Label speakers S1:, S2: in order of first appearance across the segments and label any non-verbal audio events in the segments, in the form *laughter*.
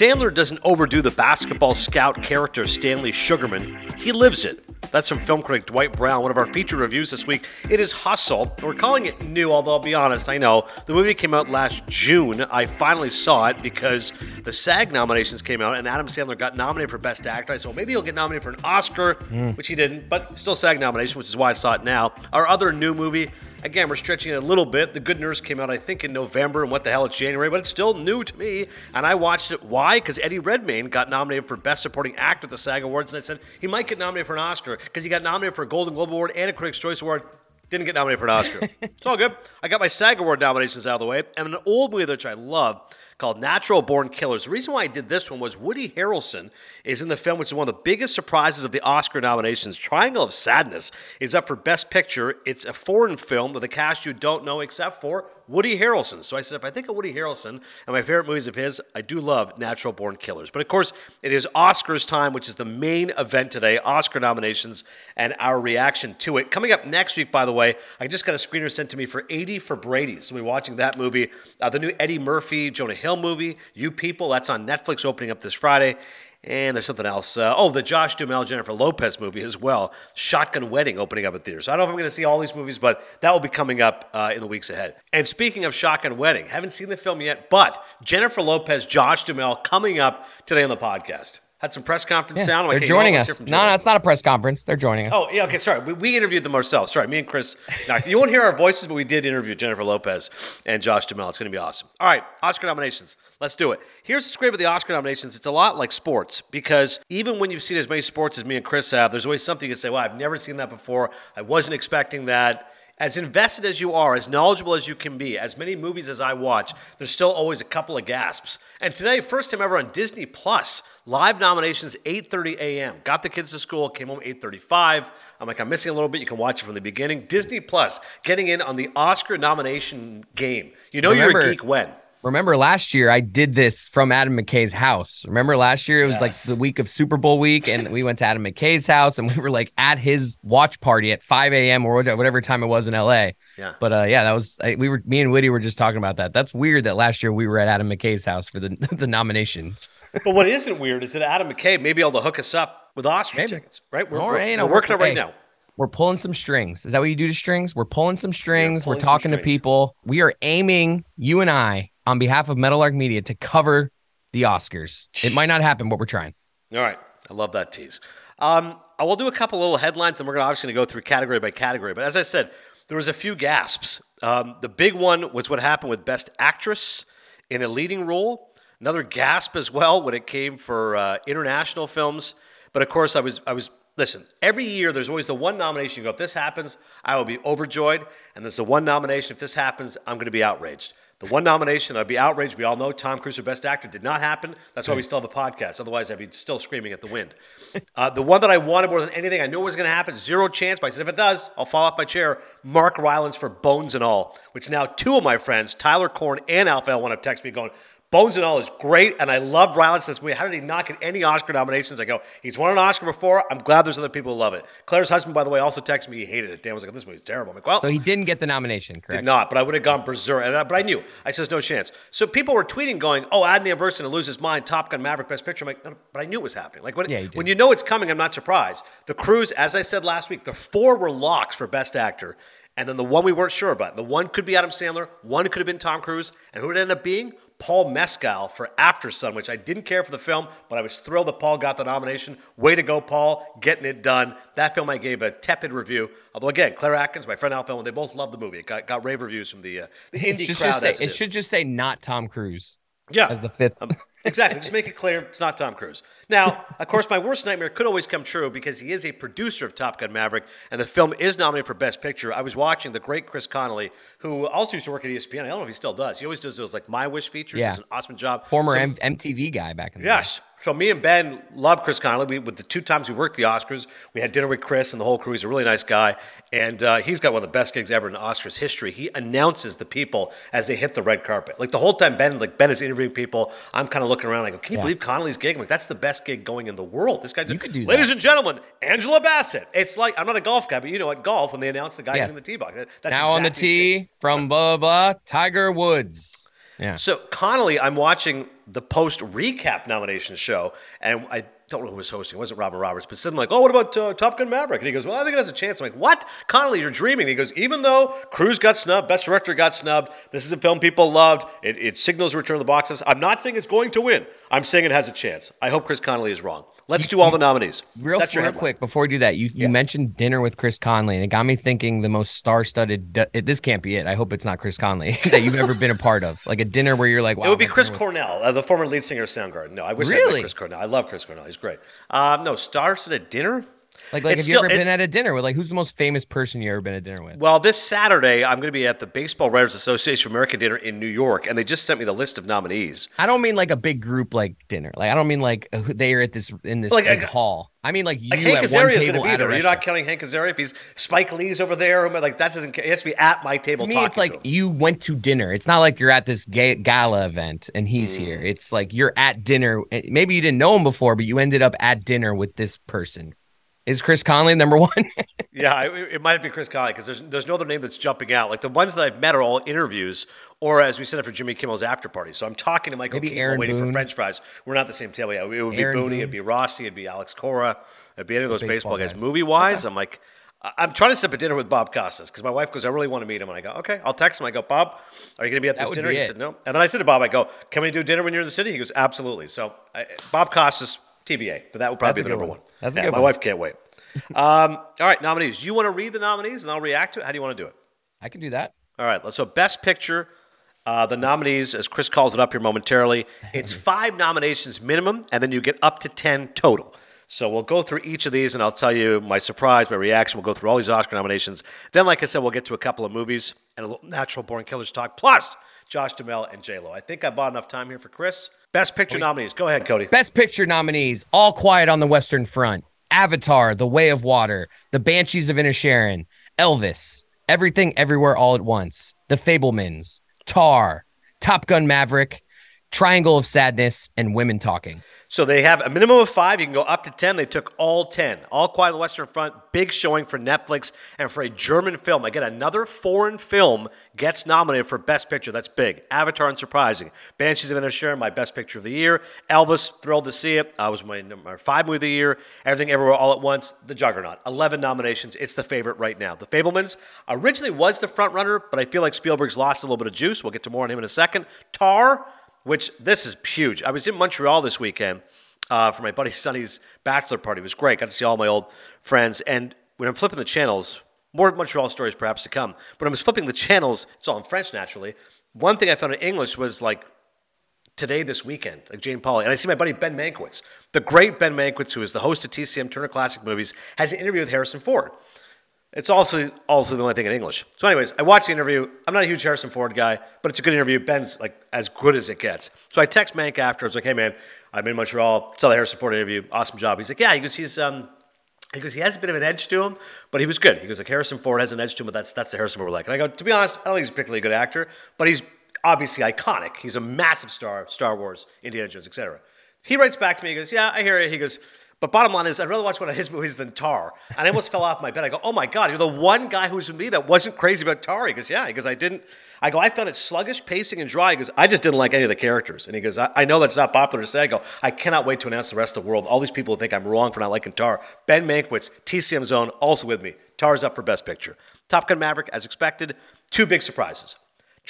S1: Sandler doesn't overdo the basketball scout character Stanley Sugarman, he lives it. That's from film critic Dwight Brown, one of our feature reviews this week. It is Hustle. We're calling it new, although I'll be honest, I know. The movie came out last June. I finally saw it because the SAG nominations came out and Adam Sandler got nominated for Best Actor. I said, well, maybe he'll get nominated for an Oscar, hmm. which he didn't, but still SAG nomination, which is why I saw it now. Our other new movie, Again, we're stretching it a little bit. The Good Nurse came out, I think, in November, and what the hell, it's January, but it's still new to me. And I watched it. Why? Because Eddie Redmayne got nominated for Best Supporting Actor at the SAG Awards, and I said he might get nominated for an Oscar because he got nominated for a Golden Globe Award and a Critics' Choice Award. Didn't get nominated for an Oscar. *laughs* it's all good. I got my SAG Award nominations out of the way, and an old movie which I love called Natural Born Killers. The reason why I did this one was Woody Harrelson is in the film, which is one of the biggest surprises of the Oscar nominations. Triangle of Sadness is up for Best Picture. It's a foreign film with a cast you don't know except for Woody Harrelson. So I said, if I think of Woody Harrelson and my favorite movies of his, I do love Natural Born Killers. But of course, it is Oscars time, which is the main event today Oscar nominations and our reaction to it. Coming up next week, by the way, I just got a screener sent to me for 80 for Brady. So we're watching that movie. Uh, the new Eddie Murphy, Jonah Hill movie, You People, that's on Netflix opening up this Friday. And there's something else. Uh, oh, the Josh Duhamel, Jennifer Lopez movie as well. Shotgun Wedding opening up at theaters. So I don't know if I'm going to see all these movies, but that will be coming up uh, in the weeks ahead. And speaking of Shotgun Wedding, haven't seen the film yet, but Jennifer Lopez, Josh Duhamel coming up today on the podcast. Had some press conference
S2: Yeah,
S1: sound.
S2: They're
S1: like, hey,
S2: joining us. No, no, it's not a press conference. They're joining us.
S1: Oh, yeah, okay, sorry. We, we interviewed them ourselves. Sorry, me and Chris. You won't hear our voices, but we did interview Jennifer Lopez and Josh Duhamel. It's going to be awesome. All right, Oscar nominations. Let's do it. Here's what's great about the Oscar nominations. It's a lot like sports because even when you've seen as many sports as me and Chris have, there's always something you can say, well, I've never seen that before. I wasn't expecting that. As invested as you are, as knowledgeable as you can be, as many movies as I watch, there's still always a couple of gasps. And today, first time ever on Disney Plus, live nominations 8:30 a.m. Got the kids to school, came home 8:35. I'm like, I'm missing a little bit. You can watch it from the beginning. Disney Plus getting in on the Oscar nomination game. You know you're a geek when.
S2: Remember last year I did this from Adam McKay's house. Remember last year it was like the week of Super Bowl week, and we went to Adam McKay's house and we were like at his watch party at 5 a.m. or whatever time it was in LA.
S1: Yeah.
S2: But uh, yeah, that was I, we were me and Woody were just talking about that. That's weird that last year we were at Adam McKay's house for the *laughs* the nominations. *laughs*
S1: But what isn't weird is that Adam McKay may be able to hook us up with Oscar tickets, right? We're, we're-
S2: right, know,
S1: we're working it right now.
S2: We're pulling some strings. Is that what you do to strings? We're pulling some strings.
S1: pulling
S2: we're talking to people. We are aiming, you and I, on behalf of Meadowlark Media, to cover the Oscars. It might not happen, but we're trying.
S1: All right. I love that tease. Um, I will do a couple little headlines, and we're gonna obviously go through category by category. But as I said, there was a few gasps. Um, the big one was what happened with Best Actress in a leading role. Another gasp as well when it came for uh, international films. But of course, I was I was listen. Every year, there's always the one nomination. You go, if this happens, I will be overjoyed. And there's the one nomination. If this happens, I'm going to be outraged. The one nomination, I'd be outraged. We all know Tom Cruise for Best Actor did not happen. That's why we still have a podcast. Otherwise, I'd be still screaming at the wind. Uh, the one that I wanted more than anything, I knew it was going to happen. Zero chance. But I said, if it does, I'll fall off my chair. Mark Rylance for Bones and All, which now two of my friends, Tyler Korn and Alpha, L want to text me going, Bones and All is great, and I love Rylance this movie. How did he not get any Oscar nominations? I go, he's won an Oscar before. I'm glad there's other people who love it. Claire's husband, by the way, also texted me he hated it. Dan was like, this movie's terrible. I'm like, well,
S2: So he didn't get the nomination, correct?
S1: did not, but I would have gone berserk. And I, but I knew. I says no chance. So people were tweeting, going, "Oh, Adney Burson to lose his mind, Top Gun Maverick Best Picture." I'm like, no, no, but I knew it was happening. Like when
S2: Yeah, you
S1: when you know it's coming, I'm not surprised. The Cruise, as I said last week, the four were locks for Best Actor, and then the one we weren't sure about. The one could be Adam Sandler, one could have been Tom Cruise, and who it ended up being? Paul Mescal for Aftersun, which I didn't care for the film, but I was thrilled that Paul got the nomination. Way to go, Paul, getting it done. That film I gave a tepid review. Although again, Claire Atkins, my friend Al Alpha, they both loved the movie. It got, got rave reviews from the uh, the indie crowd.
S2: just say,
S1: it
S2: it should just say not Tom Cruise
S1: yeah,
S2: as the fifth.
S1: um, exactly. Just make it clear it's not Tom Cruise. Now, of course, my worst nightmare could always come true because he is a producer of Top Gun Maverick, and the film is nominated for Best Picture. I was watching the great Chris Connolly, who also used to work at ESPN. I don't know if he still does. He always does those like My Wish features.
S2: Yeah.
S1: An awesome job.
S2: Former
S1: So-
S2: M- MTV guy back in the
S1: Yes. So me and Ben love Chris Connolly. We, with the two times we worked the Oscars, we had dinner with Chris and the whole crew. He's a really nice guy, and uh, he's got one of the best gigs ever in Oscars history. He announces the people as they hit the red carpet. Like the whole time, Ben like Ben is interviewing people. I'm kind of looking around. I go, "Can you
S2: Yeah.
S1: believe Connolly's gig?" I'm like, "That's the best gig going in the world." This guy,
S2: You could do
S1: Ladies
S2: that.
S1: and gentlemen, Angela Bassett. It's like I'm not a golf guy, but you know at golf when they announce the guy
S2: Yes.
S1: hitting the tee box. that- That's
S2: now on the
S1: exactly his gig.
S2: tee from blah blah, Tiger Woods. Yeah.
S1: So Connolly, I'm watching the post recap nomination show, and I don't know who was hosting. It wasn't Robin Roberts, but suddenly like, oh, what about uh, Top Gun Maverick? And he goes, well, I think it has a chance. I'm like, what? Connolly, you're dreaming. And he goes, even though Cruise got snubbed, Best Director got snubbed, this is a film people loved. It, it signals return to the box office. I'm not saying it's going to win. I'm saying it has a chance. I hope Chris Connolly is wrong. Let's do all the nominees.
S2: Real, real quick before we do that, you, you mentioned dinner with Chris Conley, and it got me thinking the most star studded. This can't be it. I hope it's not Chris Conley *laughs* that you've ever been a part of, like a dinner where you're like, wow,
S1: It would be Chris Cornell, uh, the former lead singer of Soundgarden. No, I wish I
S2: Really?
S1: met Chris Cornell. I love Chris Cornell. He's great. Um, no, star studded dinner?
S2: Like, like, have you ever
S1: it-
S2: been at a dinner with like who's the most famous person you ever been at dinner with?
S1: Well, this Saturday, I'm going to be at the Baseball Writers Association of America dinner in New York, and they just sent me the list of nominees.
S2: I don't mean like a big group like dinner. Like I don't mean like they are at this in this
S1: Like,
S2: like- hall. I mean like you
S1: Like Hank
S2: at one
S1: Azaria is going
S2: table
S1: be
S2: at a
S1: there. You're not counting Hank Azaria if he's Spike Lee's over there. am Like that doesn't. He has to be at my table.
S2: To me, it's like you went to dinner. It's not like you're at this gala event and he's
S1: Mm.
S2: here. It's like you're at dinner. Eh, Maybe you didn't know him before, but you ended up at dinner with this person. Is Chris Conley number one? *laughs*
S1: Yeah, it, it might be Chris Conley because there's there's no other name that's jumping out. Like the ones that I've met are all interviews, or as we said it for Jimmy Kimmel's after party. So I'm talking to Michael
S2: Maybe Aaron
S1: waiting
S2: Boone.
S1: for French fries. We're not the same table. Yeah, it would be
S2: Aaron
S1: Booney,
S2: Boone.
S1: it'd be Rossi, it'd be Alex Cora, it'd be any of those baseball,
S2: baseball
S1: guys.
S2: guys.
S1: Movie wise, I'm like, I'm trying to set up a dinner with Bob Costas because my wife goes, I really want to meet him, and I go, okay, I'll text him. I go, Bob, are you going to be at this dinner? He
S2: it.
S1: said no, and then I said to Bob, I go, can we do dinner when you're in the city? He goes, absolutely. So I, Bob Costas, TBA, but that would probably
S2: That's
S1: be the number
S2: one.
S1: one.
S2: That's a
S1: Yeah,
S2: good
S1: my
S2: one.
S1: wife can't wait. *laughs* um, all right, nominees. You want to read the nominees and I'll react to it? How do you want to do it?
S2: I can do that.
S1: All right, so best picture. Uh, the nominees, as Chris calls it up here momentarily, it's five nominations minimum, and then you get up to 10 total. So we'll go through each of these, and I'll tell you my surprise, my reaction. We'll go through all these Oscar nominations. Then, like I said, we'll get to a couple of movies and a little natural born killers talk, plus Josh Duhamel and J-Lo. I think I bought enough time here for Chris. Best picture nominees. Go ahead, Cody.
S2: Best Picture nominees: All Quiet on the Western Front, Avatar: The Way of Water, The Banshees of Inisherin, Elvis, Everything Everywhere All at Once, The Fabelmans, Tar, Top Gun Maverick, Triangle of Sadness, and Women Talking.
S1: So they have a minimum of five. You can go up to 10. They took all 10. All Quiet on the Western Front, big showing for Netflix and for a German film. Again, another foreign film gets nominated for Best Picture. That's big. Avatar, unsurprising. Banshees of Inisherin, my Best Picture of the Year. Elvis, thrilled to see it. I was my number five movie of the year. Everything Everywhere All at Once, The Juggernaut. 11 nominations. It's the favorite right now. The Fabelmans originally was the front runner, but I feel like Spielberg's lost a little bit of juice. We'll get to more on him in a second. Tar, which this is huge. I was in Montreal this weekend uh, for my buddy *laughs* Sonny's bachelor party. It was great. Got to see all my old friends. And when I'm flipping the channels, more Montreal stories perhaps to come. But I was flipping the channels, it's all in French naturally. One thing I found in English was like today, this weekend, like Jane Pauley. And I see my buddy Ben Mankiewicz, the great Ben Mankiewicz, who is the host of TCM Turner Classic Movies, has an interview with Harrison Ford. It's also also the only thing in English. So, anyways, I watched the interview. I'm not a huge Harrison Ford guy, but it's a good interview. Ben's like as good as it gets. So I text Mank after. I was like, "Hey man, I'm in Montreal. Saw the Harrison Ford interview. Awesome job." He's like, "Yeah." He goes, "He's um." He goes, he has a bit of an edge to him, but he was good. He goes, like Harrison Ford has an edge to him, but that's that's the Harrison Ford we're like. And I go, to be honest, I don't think he's particularly a good actor, but he's obviously iconic. He's a massive star, Star Wars, Indiana Jones, etc. He writes back to me. He goes, yeah, I hear it. He goes, but bottom line is, I'd rather watch one of his movies than Tar. And I almost fell off my bed. I go, oh my God, you're the one guy who's with me that wasn't crazy about Tar. He goes, yeah. He goes, I didn't. I go, I found it sluggish, pacing, and dry. He goes, I just didn't like any of the characters. And he goes, I, I know that's not popular to say. I go, I cannot wait to announce the rest of the world. All these people think I'm wrong for not liking Tar. Ben Mankiewicz, TCM Zone, also with me. Tar's up for Best Picture. Top Gun Maverick, as expected. Two big surprises.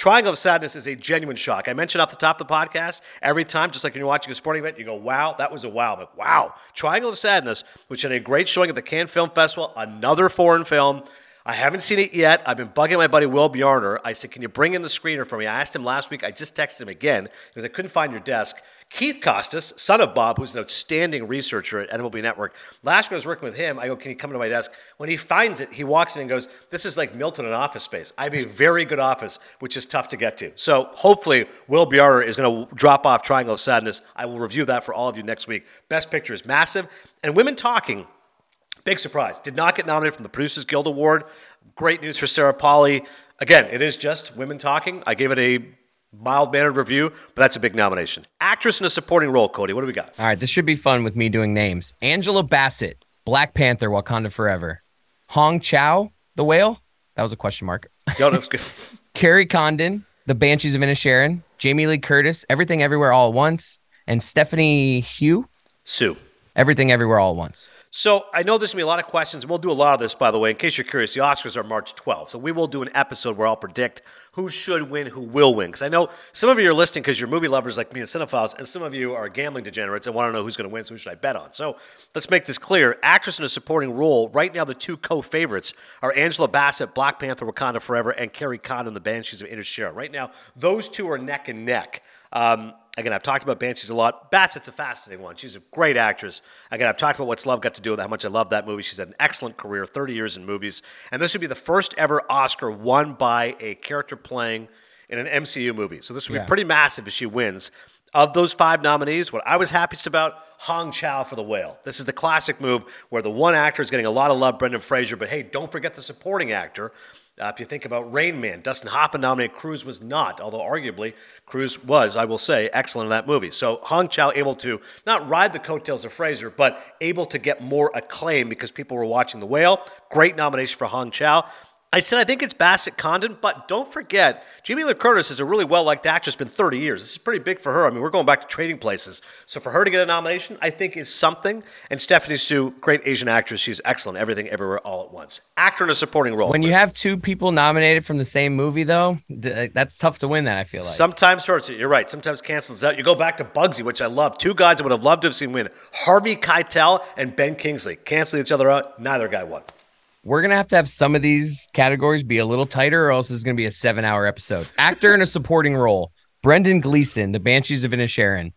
S1: Triangle of Sadness is a genuine shock. I mentioned off the top of the podcast, every time, just like when you're watching a sporting event, you go, wow, that was a wow. I'm like, wow. Triangle of Sadness, which had a great showing at the Cannes Film Festival, another foreign film. I haven't seen it yet. I've been bugging my buddy Will Bjarner. I said, can you bring in the screener for me? I asked him last week. I just texted him again because I couldn't find your desk. Keith Costas, son of Bob, who's an outstanding researcher at NMLB Network. Last week I was working with him. I go, can you come to my desk? When he finds it, he walks in and goes, this is like Milton in office space. I have a very good office, which is tough to get to. So hopefully Will Bjarner is going to drop off Triangle of Sadness. I will review that for all of you next week. Best Picture is massive. And Women Talking, Big surprise. Did not get nominated from the Producers Guild Award. Great news for Sarah Polley. Again, it is just women talking. I gave it a mild mannered review, but that's a big nomination. Actress in a supporting role, Cody. What do we got?
S2: All right, this should be fun with me doing names. Angela Bassett, Black Panther, Wakanda Forever. Hong Chau, The Whale. That was a question mark. *laughs*
S1: Yo, that was good. *laughs*
S2: Kerry Condon, The Banshees of Inisherin, Jamie Lee Curtis, Everything Everywhere All at Once, and Stephanie Hugh,
S1: Sue.
S2: Everything Everywhere All at Once.
S1: So I know there's gonna be a lot of questions. We'll do a lot of this, by the way. In case you're curious, the Oscars are March 12th, so we will do an episode where I'll predict who should win, who will win. Because I know some of you are listening because you're movie lovers like me and cinephiles, and some of you are gambling degenerates and want to know who's going to win. So who should I bet on? So let's make this clear. Actress in a supporting role. Right now, the two co-favorites are Angela Bassett, Black Panther: Wakanda Forever, and Kerry Condon, The Banshees of Inisherin. Right now, those two are neck and neck. Um, again, I've talked about Banshees a lot. Bassett's a fascinating one. She's a great actress. Again, I've talked about what's love got to do with how much I love that movie. She's had an excellent career, 30 years in movies. And this would be the first ever Oscar won by a character playing in an MCU movie. So this would
S2: Yeah.
S1: be pretty massive if she wins. Of those five nominees, what I was happiest about, Hong Chau for The Whale. This is the classic move where the one actor is getting a lot of love, Brendan Fraser, but hey, don't forget the supporting actor. Uh, if you think about Rain Man, Dustin Hoffman nominated, Cruise was not, although arguably Cruise was, I will say, excellent in that movie. So Hong Chau able to not ride the coattails of Fraser, but able to get more acclaim because people were watching The Whale. Great nomination for Hong Chau. I said I think it's Bassett Condon, but don't forget, Jamie Lee Curtis is a really well liked actress, been 30 years. This is pretty big for her. I mean, we're going back to trading places. So for her to get a nomination, I think is something. And Stephanie Hsu, great Asian actress. She's excellent. Everything, everywhere, all at once. Actor in a supporting role.
S2: When you have two people nominated from the same movie, though, th- that's tough to win. That I feel like.
S1: Sometimes hurts it. You're right. Sometimes cancels out. You go back to Bugsy, which I love. Two guys I would have loved to have seen win Harvey Keitel and Ben Kingsley. Cancel each other out. Neither guy won.
S2: We're gonna have to have some of these categories be a little tighter, or else it's gonna be a seven-hour episode. Actor in a supporting role: Brendan Gleeson, The Banshees of Inisherin,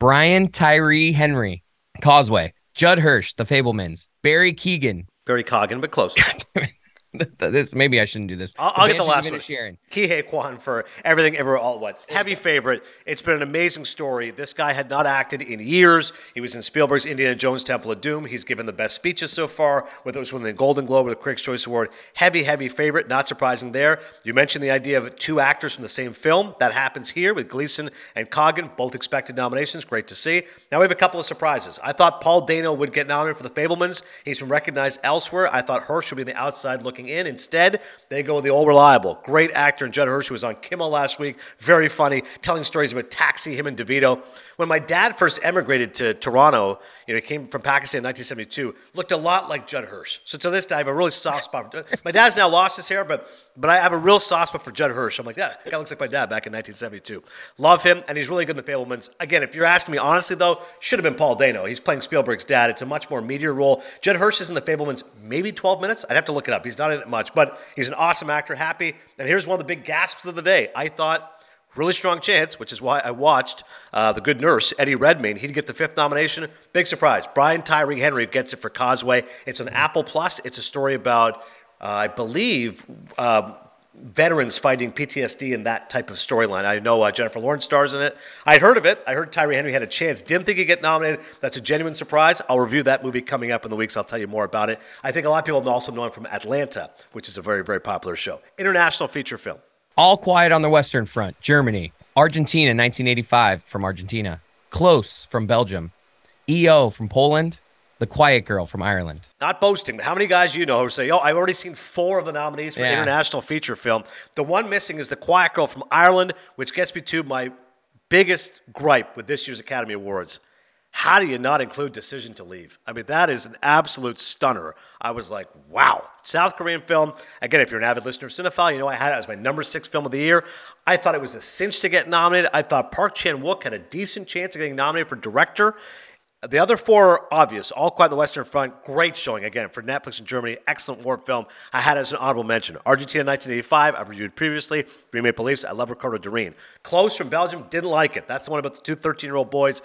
S2: Brian Tyree Henry, Causeway, Judd Hirsch, The Fabelmans, Barry Keegan.
S1: Barry Keoghan, but close. *laughs* *laughs*
S2: this maybe I shouldn't do this.
S1: I'll, I'll get the last one.
S2: Inisherin.
S1: Ke Huy Quan for everything ever all at once. Heavy favorite. It's been an amazing story. This guy had not acted in years. He was in Spielberg's Indiana Jones Temple of Doom. He's given the best speeches so far, whether it was winning the Golden Globe or the Critics' Choice Award. Heavy, heavy favorite. Not surprising there. You mentioned the idea of two actors from the same film. That happens here with Gleeson and Keoghan, both expected nominations. Great to see. Now we have a couple of surprises. I thought Paul Dano would get nominated for The Fabelmans. He's been recognized elsewhere. I thought Hirsch would be the outside looking in. Instead, they go with the all reliable. Great actor, and Judd Hirsch, was on Kimmel last week. Very funny, telling stories about Taxi, him and DeVito. When my dad first emigrated to Toronto, you know, he came from Pakistan in 1972, looked a lot like Judd Hirsch. So to this day, I have a really soft spot. For, my dad's now lost his hair, but but I have a real soft spot for Judd Hirsch. I'm like, yeah, that guy looks like my dad back in 1972. Love him, and he's really good in The Fabelmans. Again, if you're asking me honestly, though, should have been Paul Dano. He's playing Spielberg's dad. It's a much more meatier role. Judd Hirsch is in The Fabelmans maybe 12 minutes. I'd have to look it up. He's not in it much, but he's an awesome actor, happy. And here's one of the big gasps of the day. I thought really strong chance, which is why I watched uh, The Good Nurse, Eddie Redmayne. He'd get the fifth nomination. Big surprise. Brian Tyree Henry gets it for Causeway. It's an Apple Plus. It's a story about, uh, I believe, uh, veterans fighting PTSD and that type of storyline. I know uh, Jennifer Lawrence stars in it. I'd heard of it. I heard Tyree Henry had a chance. Didn't think he'd get nominated. That's a genuine surprise. I'll review that movie coming up in the weeks. I'll tell you more about it. I think a lot of people also know him from Atlanta, which is a very, very popular show. International feature film.
S2: All Quiet on the Western Front, Germany. Argentina, 1985 from Argentina. Close from Belgium. EO from Poland. The Quiet Girl from Ireland.
S1: Not boasting, but how many guys you know who say, "Oh, I've already seen four of the nominees for
S2: Yeah.
S1: international feature film." The one missing is The Quiet Girl from Ireland, which gets me to my biggest gripe with this year's Academy Awards. How do you not include Decision to Leave? I mean, that is an absolute stunner. I was like, wow. South Korean film. Again, if you're an avid listener of Cinephile, you know I had it as my number six film of the year. I thought it was a cinch to get nominated. I thought Park Chan Wook had a decent chance of getting nominated for director. The other four are obvious. All Quiet on the Western Front, great showing again for Netflix in Germany. Excellent war film. I had it as an honorable mention. Argentina 1985, I've reviewed previously. Remade Police, I love Ricardo Darin. Close from Belgium, didn't like it. That's the one about the two 13 year old boys.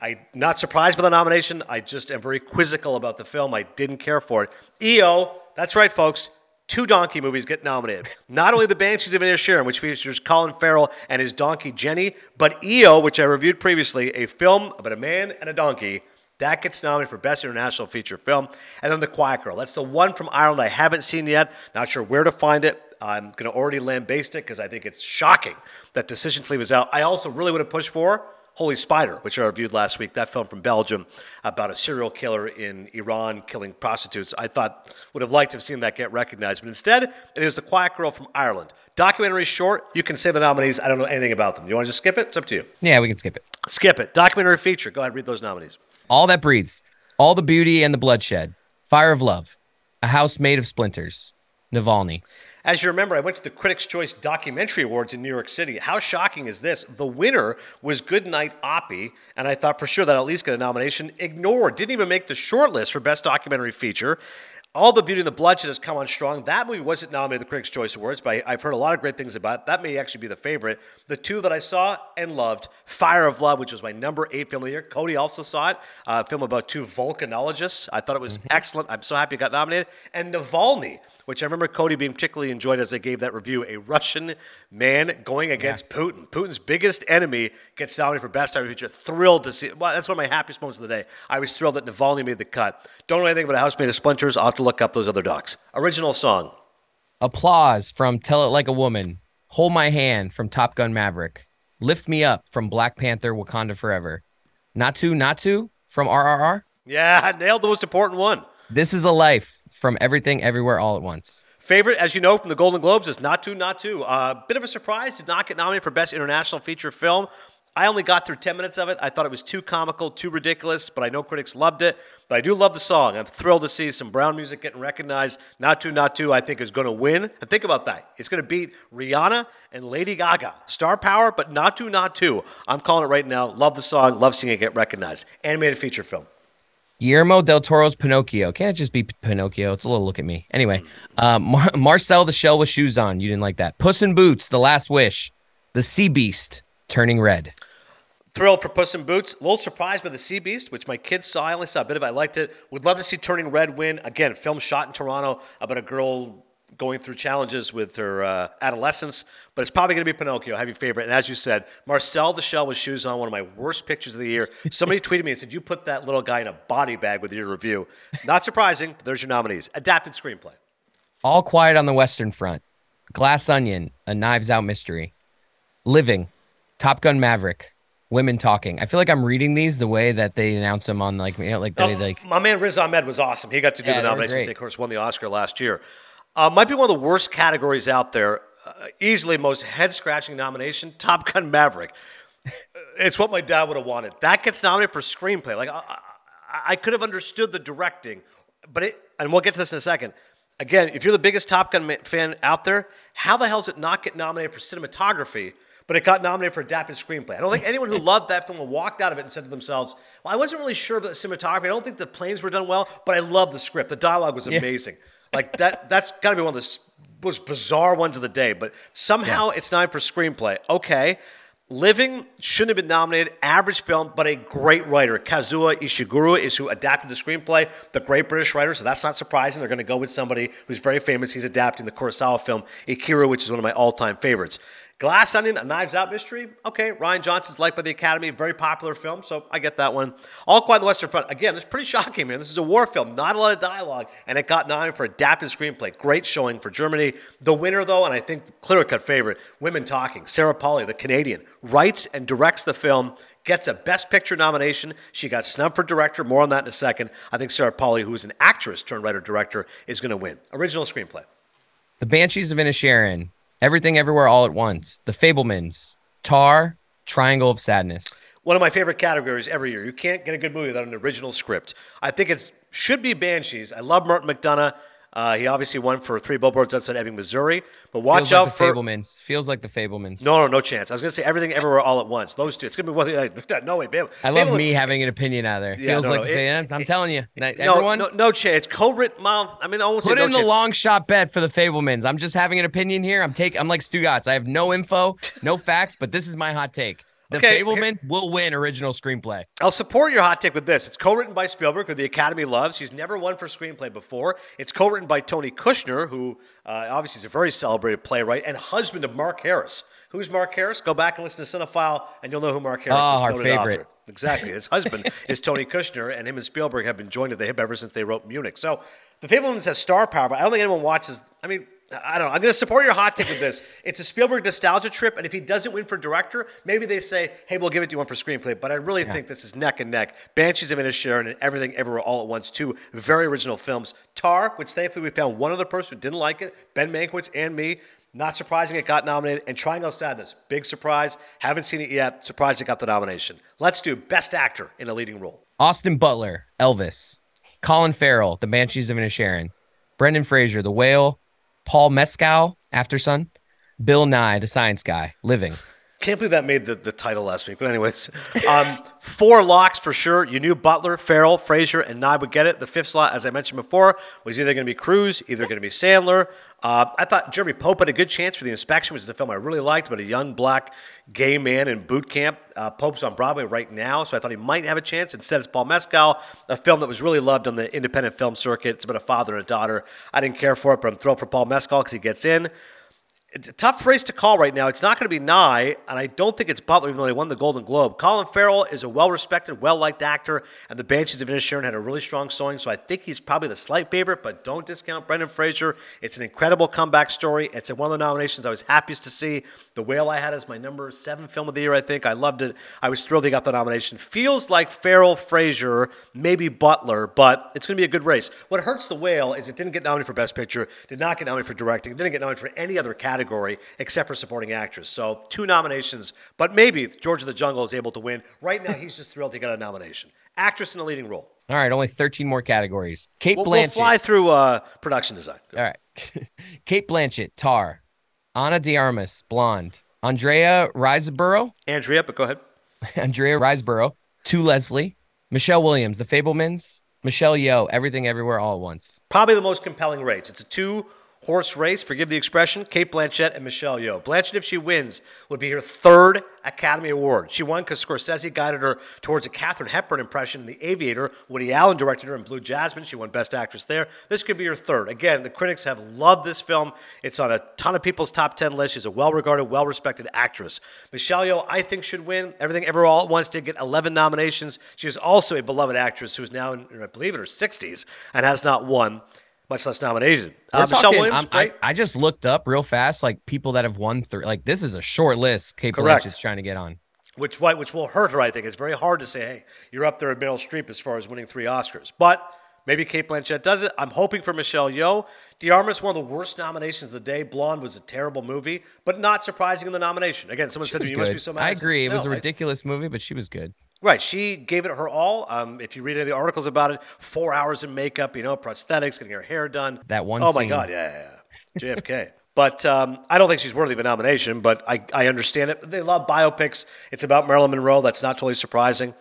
S1: I'm not surprised by the nomination. I just am very quizzical about the film. I didn't care for it. EO, that's right, folks. Two donkey movies get nominated. Not only The Banshees of Inisherin, which features Colin Farrell and his donkey Jenny, but EO, which I reviewed previously, a film about a man and a donkey. That gets nominated for Best International Feature Film. And then The Quiet Girl. That's the one from Ireland I haven't seen yet. Not sure where to find it. I'm going to already lambaste it because I think it's shocking that Decision to Leave is out. I also really would have pushed for Holy Spider, which I reviewed last week, that film from Belgium about a serial killer in Iran killing prostitutes. I thought would have liked to have seen that get recognized, but instead it is The Quiet Girl from Ireland. Documentary short, you can say the nominees. I don't know anything about them. You want to just skip it? It's up to you.
S2: Yeah, we can skip it.
S1: Skip it. Documentary feature. Go ahead, read those nominees.
S2: All that breathes, all the beauty and the bloodshed, fire of love, a house made of splinters, Navalny.
S1: As you remember, I went to the Critics' Choice Documentary Awards in New York City. How shocking is this? The winner was Goodnight Oppy, and I thought for sure that at least get a nomination. Ignored, didn't even make the shortlist for Best Documentary Feature. All the Beauty and the Bloodshed has come on strong. That movie wasn't nominated at the Critics' Choice Awards, but I, have heard a lot of great things about it. That may actually be the favorite. The two that I saw and loved Fire of Love, which was my number eight film of the year. Cody also saw it, uh, a film about two volcanologists. I thought it was mm-hmm. excellent. I'm so happy it got nominated. And Navalny, which I remember Cody being particularly enjoyed as I gave that review. A Russian man going against yeah. Putin. Putin's biggest enemy gets nominated for Best Documentary Feature. Thrilled to see Well, that's one of my happiest moments of the day. I was thrilled that Navalny made the cut. Don't know anything about a house made of splinters. I'll look up those other docs. Original song.
S2: Applause from Tell It Like a Woman. Hold My Hand from Top Gun Maverick. Lift Me Up from Black Panther Wakanda Forever. Naatu Naatu from RRR.
S1: Yeah, I nailed the most important one.
S2: This is a life from Everything Everywhere All at Once.
S1: Favorite, as you know from the Golden Globes, is Naatu Naatu. A uh, bit of a surprise, did not get nominated for Best International Feature Film. I only got through 10 minutes of it. I thought it was too comical, too ridiculous, but I know critics loved it. But I do love the song. I'm thrilled to see some Brown music getting recognized. Not Too, Not Naatu, I think, is going to win. And think about that. It's going to beat Rihanna and Lady Gaga. Star power, but Not Too, Not Naatu. I'm calling it right now. Love the song. Love seeing it get recognized. Animated feature film.
S2: Guillermo del Toro's Pinocchio. Can't it just be Pinocchio? It's a little look at me. Anyway, um, Mar- Marcel the Shell with Shoes On. You didn't like that. Puss in Boots, The Last Wish. The Sea Beast, Turning Red.
S1: Thrilled for Puss in Boots. A little surprised by the Sea Beast, which my kids saw. I only saw a bit of it. I liked it. Would love to see Turning Red win. Again, film shot in Toronto about a girl going through challenges with her uh, adolescence. But it's probably going to be Pinocchio, have your favorite. And as you said, Marcel the Shell with shoes on, one of my worst pictures of the year. *laughs* Somebody tweeted me and said, You put that little guy in a body bag with your review. Not surprising, there's your nominees. Adapted screenplay.
S2: All Quiet on the Western Front. Glass Onion, A Knives Out Mystery. Living, Top Gun Maverick, women talking. I feel like I'm reading these the way that they announce them on like you know, like they, like
S1: my man Riz Ahmed was awesome. He got to do yeah, the nominations. They of course won the Oscar last year. Uh, might be one of the worst categories out there. Uh, easily most head scratching nomination. Top Gun Maverick. it's what my dad would have wanted. That gets nominated for screenplay. Like I, I, I could have understood the directing, but it. And we'll get to this in a second. Again, if you're the biggest Top Gun fan out there, how the hell does it not get nominated for cinematography? But it got nominated for adapted screenplay. I don't think anyone who *laughs* loved that film walked out of it and said to themselves, "Well, I wasn't really sure about the cinematography. I don't think the planes were done well, but I love the script. The dialogue was amazing. Yeah. like that. That's got to be one of the most bizarre ones of the day. But somehow yeah. it's not for screenplay. Okay." Living shouldn't have been nominated. Average film, but a great writer. Kazuo Ishiguro is who adapted the screenplay, the great British writer, so that's not surprising. They're going to go with somebody who's very famous. He's adapting the Kurosawa film Ikiru, which is one of my all time favorites. Glass Onion, a Knives Out mystery. Okay, Rian Johnson's liked by the Academy, very popular film, so I get that one. All Quiet on the Western Front. Again, this is pretty shocking, man. This is a war film, not a lot of dialogue, and it got nominated for adapted screenplay. Great showing for Germany. The winner, though, and I think clear cut favorite, Women Talking. Sarah Polley, the Canadian, writes and directs the film gets a Best Picture nomination. She got snubbed for director. More on that in a second. I think Sarah Polley, who is an actress turned writer director, is going to win. Original screenplay.
S2: The Banshees of Inisherin Everything Everywhere All at Once, The Fabelmans, Tar, Triangle of Sadness.
S1: One of my favorite categories every year. You can't get a good movie without an original script. I think it should be Banshees. I love Martin McDonagh. Uh, he obviously won for three billboards outside Ebbing, Missouri. But watch
S2: Feels
S1: out
S2: like
S1: for
S2: Fabelmans. Feels like the Fabelmans.
S1: No, no, no chance. I was going to say everything, everywhere, all at once. Those two. It's going to be one. Like, *laughs* no way, Bam.
S2: I love me having an opinion out there. Yeah, Feels no, like no, it, I'm telling you,
S1: it,
S2: everyone.
S1: No, no, no chance. Co-written, mom. I mean, I won't
S2: put
S1: no
S2: in
S1: chance.
S2: the long shot bet for the Fabelmans. I'm just having an opinion here. I'm take. I'm like Stugotz. I have no info, no facts, but this is my hot take. The okay, Fabelmans here, will win original screenplay.
S1: I'll support your hot take with this. It's co-written by Spielberg, who the Academy loves. He's never won for screenplay before. It's co-written by Tony Kushner, who uh, obviously is a very celebrated playwright and husband of Mark Harris. Who's Mark Harris? Go back and listen to Cinephile, and you'll know who Mark Harris
S2: oh,
S1: is.
S2: Our favorite.
S1: Author. Exactly. His *laughs* husband is Tony Kushner, and him and Spielberg have been joined at the hip ever since they wrote Munich. So the Fabelmans has star power, but I don't think anyone watches. I mean, I don't know. I'm going to support your hot take with this. It's a Spielberg nostalgia trip, and if he doesn't win for director, maybe they say, "Hey, we'll give it to you one for screenplay." But I really yeah. think this is neck and neck. Banshees of Inisherin and Everything Everywhere All at Once, two very original films. Tar, which thankfully we found one other person who didn't like it, Ben Mankiewicz and me. Not surprising it got nominated. And Triangle Sadness, big surprise. Haven't seen it yet. Surprised it got the nomination. Let's do Best Actor in a Leading Role.
S2: Austin Butler, Elvis. Colin Farrell, The Banshees of Inisherin. Brendan Fraser, The Whale. Paul Mescal, Aftersun. Bill Nye, The Science Guy, Living.
S1: Can't believe that made the, the title last week. But anyways, um, *laughs* four locks for sure. You knew Butler, Farrell, Fraser, and Nye would get it. The fifth slot, as I mentioned before, was either going to be Cruise, either going to be Sandler. Uh, I thought Jeremy Pope had a good chance for The Inspection, which is a film I really liked about a young black gay man in boot camp. Uh, Pope's on Broadway right now, so I thought he might have a chance. Instead, it's Paul Mescal, a film that was really loved on the independent film circuit. It's about a father and a daughter. I didn't care for it, but I'm thrilled for Paul Mescal because he gets in it's a tough race to call right now. It's not going to be Nye, and I don't think it's Butler, even though he won the Golden Globe. Colin Farrell is a well-respected, well-liked actor, and the Banshees of Inisherin had a really strong showing, so I think he's probably the slight favorite. But don't discount Brendan Fraser. It's an incredible comeback story. It's one of the nominations I was happiest to see. The Whale I had as my number seven film of the year. I think I loved it. I was thrilled he got the nomination. Feels like Farrell, Fraser, maybe Butler, but it's going to be a good race. What hurts The Whale is it didn't get nominated for Best Picture, did not get nominated for directing, didn't get nominated for any other category category except for supporting actress. So two nominations, but maybe George of the Jungle is able to win. Right now, he's just thrilled he got a nomination. Actress in a leading role.
S2: All right, only 13 more categories. Cate
S1: we'll,
S2: Blanchett.
S1: We'll fly through uh, production design.
S2: All right. *laughs* Cate Blanchett, Tar. Ana de Armas, Blonde. Andrea Riseborough.
S1: Andrea, but go ahead. *laughs*
S2: Andrea Riseborough. To Leslie. Michelle Williams, The Fabelmans. Michelle Yeoh, Everything Everywhere All at Once.
S1: Probably the most compelling race. It's a two horse race, forgive the expression, Cate Blanchett and Michelle Yeoh. Blanchett, if she wins, would be her third Academy Award. She won because Scorsese guided her towards a Katharine Hepburn impression in The Aviator. Woody Allen directed her in Blue Jasmine. She won Best Actress there. This could be her third. Again, the critics have loved this film. It's on a ton of people's top 10 list. She's a well regarded, well respected actress. Michelle Yeoh, I think, should win. Everything Ever All at Once did get 11 nominations. She is also a beloved actress who is now, in, I believe, in her 60s and has not won much less nominated. Uh, Michelle talking, Williams,
S2: I, I, just looked up real fast, like people that have won three. Like this is a short list. Cate Correct. Blanchett's trying to get on.
S1: Which which will hurt her. I think it's very hard to say, hey, you're up there at Meryl Streep as far as winning three Oscars, but Maybe Cate Blanchett does it. I'm hoping for Michelle Yeoh. Armas, one of the worst nominations of the day. Blonde was a terrible movie, but not surprising in the nomination. Again, someone she said, "You good. must be so mad."
S2: I agree. It no, was a ridiculous I, movie, but she was good.
S1: Right. She gave it her all. Um, if you read any of the articles about it, four hours in makeup, you know, prosthetics, getting her hair done.
S2: That one.
S1: Oh
S2: scene.
S1: my God! Yeah, yeah, yeah. JFK. *laughs* But um, I don't think she's worthy of a nomination, but I, I understand it. They love biopics. It's about Marilyn Monroe. That's not totally surprising.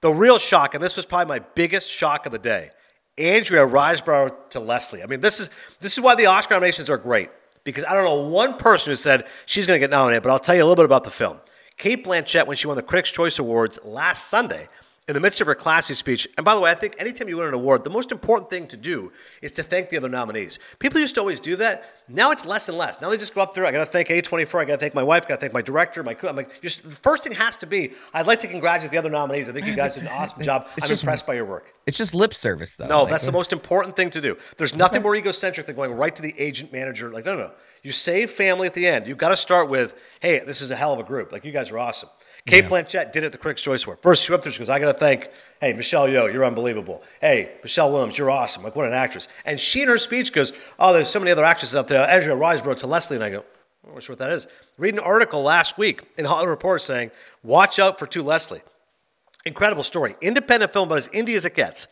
S1: The real shock, and this was probably my biggest shock of the day, Andrea Riseborough to Leslie. I mean, this is this is why the Oscar nominations are great because I don't know one person who said she's going to get nominated, but I'll tell you a little bit about the film. Cate Blanchett, when she won the Critics' Choice Awards last Sunday, in the midst of her classy speech, and by the way, I think anytime you win an award, the most important thing to do is to thank the other nominees. People used to always do that. Now it's less and less. Now they just go up there. I got to thank A24. I got to thank my wife. I Got to thank my director. My crew. I'm like, just the first thing has to be. I'd like to congratulate the other nominees. I think you guys did an *laughs* awesome job. I'm just, impressed by your work.
S2: It's just lip service, though.
S1: No, like, that's the uh, most important thing to do. There's nothing okay. more egocentric than going right to the agent manager. Like, no, no, no. You save family at the end. You've got to start with, hey, this is a hell of a group. Like, you guys are awesome. Cate yeah. Blanchett did it at the Critics' Choice Award. First, she went up there, she goes, I got to thank, hey, Michelle Yeoh, you're unbelievable. Hey, Michelle Williams, you're awesome. Like, what an actress. And she in her speech goes, oh, there's so many other actresses out there. Uh, Andrea Riseborough to Leslie. And I go, I'm not sure what that is. Read an article last week in Hollywood Reporter saying, watch out for To Leslie. Incredible story. Independent film, but as indie as it gets.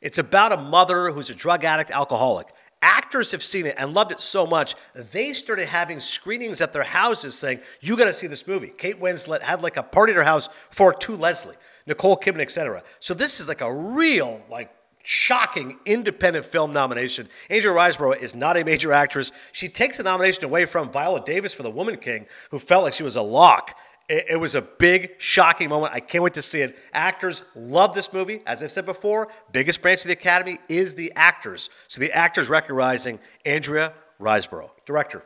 S1: It's about a mother who's a drug addict, alcoholic. Actors have seen it and loved it so much, they started having screenings at their houses saying, You got to see this movie. Kate Winslet had like a party at her house for To Leslie, Nicole Kidman, etc. So this is like a real, like, shocking independent film nomination. Angel Riseborough is not a major actress. She takes the nomination away from Viola Davis for The Woman King, who felt like she was a lock. It, it, was a big, shocking moment. I can't wait to see it. Actors love this movie. As I've said before, biggest branch of the Academy is the actors. So the actors recognizing Andrea Riseborough. Director.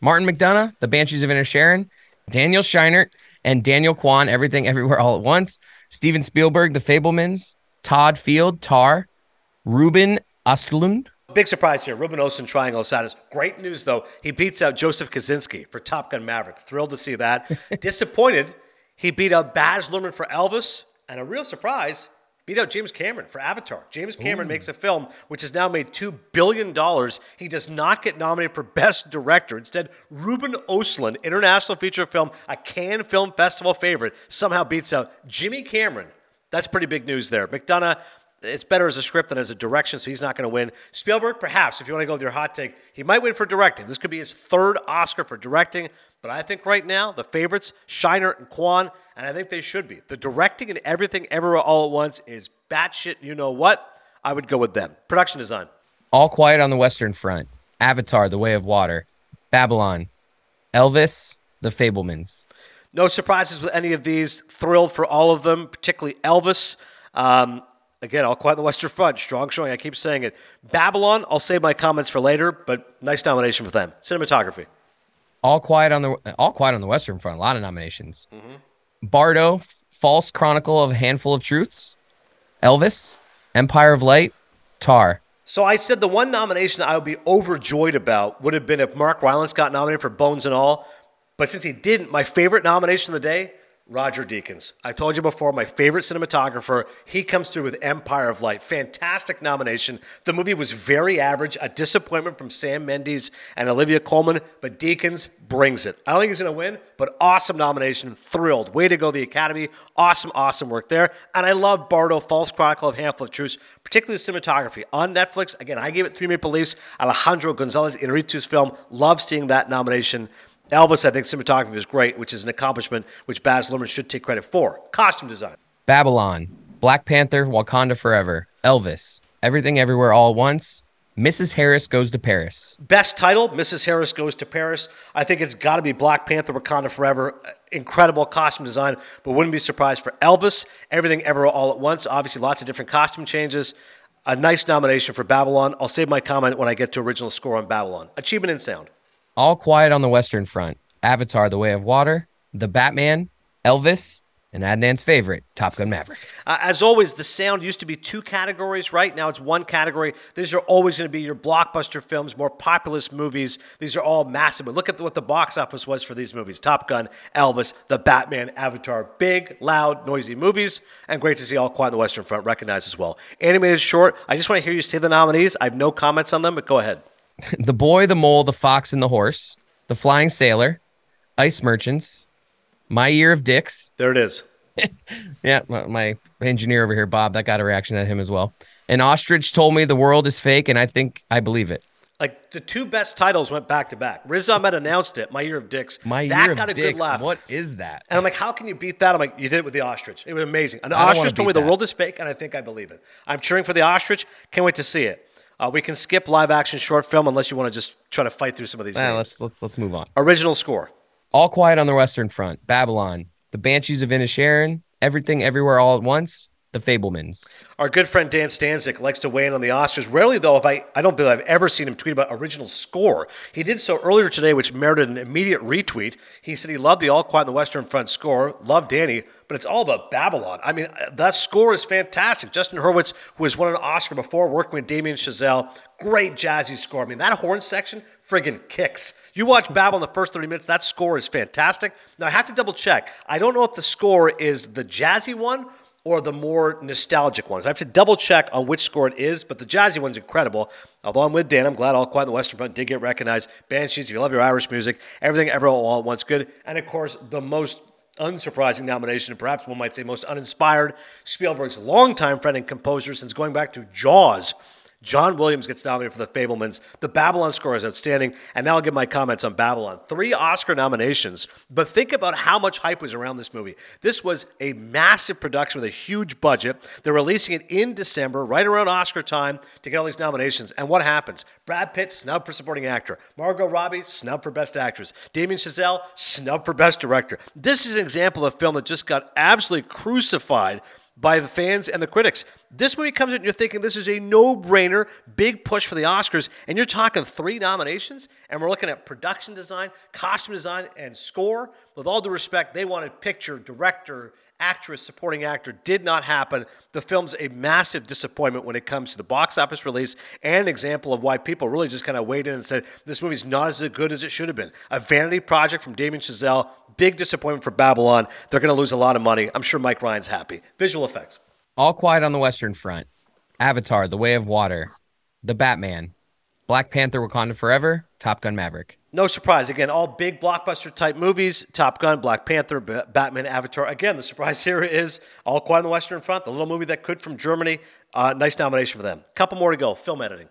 S2: Martin McDonagh, The Banshees of Inisherin, Daniel Scheinert, and Daniel Kwan, Everything Everywhere All at Once, Steven Spielberg, The Fabelmans, Todd Field, Tar, Ruben Östlund,
S1: Big surprise here. Ruben Östlund Triangle status. Great news, though. He beats out Joseph Kosinski for Top Gun Maverick. Thrilled to see that. *laughs* Disappointed. He beat out Baz Luhrmann for Elvis. And a real surprise, beat out James Cameron for Avatar. James Cameron Ooh. makes a film which has now made $2 billion. He does not get nominated for Best Director. Instead, Ruben Östlund, international feature film, a Cannes Film Festival favorite, somehow beats out Jimmy Cameron. That's pretty big news there. McDonagh it's better as a script than as a direction, so he's not going to win. Spielberg, perhaps, if you want to go with your hot take, he might win for directing. This could be his third Oscar for directing, but I think right now the favorites, Shiner and Kwan, and I think they should be. The directing and everything everywhere all at once is batshit. You know what? I would go with them. Production design.
S2: All Quiet on the Western Front, Avatar: The Way of Water, Babylon, Elvis, The Fabelmans.
S1: No surprises with any of these. Thrilled for all of them, particularly Elvis. Um, Again, all quiet on the Western Front. Strong showing. I keep saying it. Babylon, I'll save my comments for later, but nice nomination for them. Cinematography.
S2: All quiet on the all quiet on the Western Front. A lot of nominations. Mm-hmm. Bardo, False Chronicle of a Handful of Truths. Elvis, Empire of Light, Tar.
S1: So I said the one nomination I would be overjoyed about would have been if Mark Rylance got nominated for Bones and All. But since he didn't, my favorite nomination of the day Roger Deakins. I told you before, my favorite cinematographer. He comes through with Empire of Light. Fantastic nomination. The movie was very average, a disappointment from Sam Mendes and Olivia Colman, but Deakins brings it. I don't think he's going to win, but awesome nomination. Thrilled. Way to go, the Academy. Awesome, awesome work there. And I love Bardo, False Chronicle of Handful of Truths, particularly the cinematography. On Netflix, again, I gave it three Maple Leafs. Alejandro Gonzalez Inarritu's film. Love seeing that nomination. Elvis, I think cinematography was great, which is an accomplishment which Baz Luhrmann should take credit for. Costume design.
S2: Babylon, Black Panther, Wakanda Forever, Elvis, Everything Everywhere All at Once, Mrs. Harris Goes to Paris.
S1: Best title, Mrs. Harris Goes to Paris. I think it's got to be Black Panther, Wakanda Forever. Incredible costume design, but wouldn't be surprised for Elvis, Everything Everywhere All at Once. Obviously, lots of different costume changes. A nice nomination for Babylon. I'll save my comment when I get to original score on Babylon. Achievement in sound.
S2: All Quiet on the Western Front, Avatar: The Way of Water, The Batman, Elvis, and Adnan's favorite, Top Gun Maverick.
S1: Uh, as always, the sound used to be two categories, right? Now it's one category. These are always going to be your blockbuster films, more populist movies. These are all massive. But look at what the box office was for these movies Top Gun, Elvis, The Batman, Avatar. Big, loud, noisy movies. And great to see All Quiet on the Western Front recognized as well. Animated short. I just want to hear you say the nominees. I have no comments on them, but go ahead. *laughs*
S2: the Boy, the Mole, the Fox, and the Horse, The Flying Sailor, Ice Merchants, My Year of Dicks.
S1: There it is. *laughs*
S2: yeah, my engineer over here, Bob, that got a reaction at him as well. An ostrich told me the world is fake, and I think I believe it.
S1: Like the two best titles went back to back. Riz Ahmed announced it. My year of dicks.
S2: My
S1: that
S2: year
S1: got
S2: of
S1: a
S2: dicks.
S1: good laugh.
S2: What is that?
S1: And I'm like, how can you beat that? I'm like, you did it with the ostrich. It was amazing. An ostrich told me that. the world is fake, and I think I believe it. I'm cheering for the ostrich. Can't wait to see it. Uh, we can skip live action short film unless you want to just try to fight through some of these.
S2: Nah, let's, let's let's move on.
S1: Original score.
S2: All Quiet on the Western Front, Babylon, The Banshees of Inisherin, Everything Everywhere All at Once, The Fabelmans.
S1: Our good friend Dan Stanzik likes to weigh in on the Oscars. Rarely, though, if I, I don't believe I've ever seen him tweet about original score. He did so earlier today, which merited an immediate retweet. He said he loved the All Quiet on the Western Front score, loved Danny, but it's all about Babylon. I mean, that score is fantastic. Justin Hurwitz, who has won an Oscar before, working with Damien Chazelle, great jazzy score. I mean, that horn section friggin' kicks. You watch Babylon the first 30 minutes, that score is fantastic. Now, I have to double check. I don't know if the score is the jazzy one or the more nostalgic ones. I have to double check on which score it is, but the jazzy one's incredible. Although I'm with Dan, I'm glad All Quiet on the Western Front did get recognized. Banshees, if you love your Irish music, everything ever all at once good. And of course, the most unsurprising nomination, and perhaps one might say most uninspired, Spielberg's longtime friend and composer since going back to Jaws. John Williams gets nominated for The Fabelmans. The Babylon score is outstanding. And now I'll give my comments on Babylon. Three Oscar nominations, but think about how much hype was around this movie. This was a massive production with a huge budget. They're releasing it in December, right around Oscar time, to get all these nominations. And what happens? Brad Pitt, snub for supporting actor. Margot Robbie, snub for best actress. Damien Chazelle, snub for best director. This is an example of a film that just got absolutely crucified by the fans and the critics. This movie comes in and you're thinking this is a no brainer, big push for the Oscars, and you're talking three nominations, and we're looking at production design, costume design, and score. With all due respect, they wanted picture, director, actress, supporting actor. Did not happen. The film's a massive disappointment when it comes to the box office release and an example of why people really just kind of in and said, this movie's not as good as it should have been. A vanity project from Damien Chazelle. Big disappointment for Babylon. They're going to lose a lot of money. I'm sure Mike Ryan's happy. Visual effects.
S2: All Quiet on the Western Front, Avatar, The Way of Water, The Batman, Black Panther, Wakanda Forever, Top Gun Maverick.
S1: No surprise. Again, all big blockbuster type movies Top Gun, Black Panther, B- Batman, Avatar. Again, the surprise *laughs* here is All Quiet on the Western Front, the little movie that could from Germany. Uh, nice nomination for them. Couple more to go. Film editing.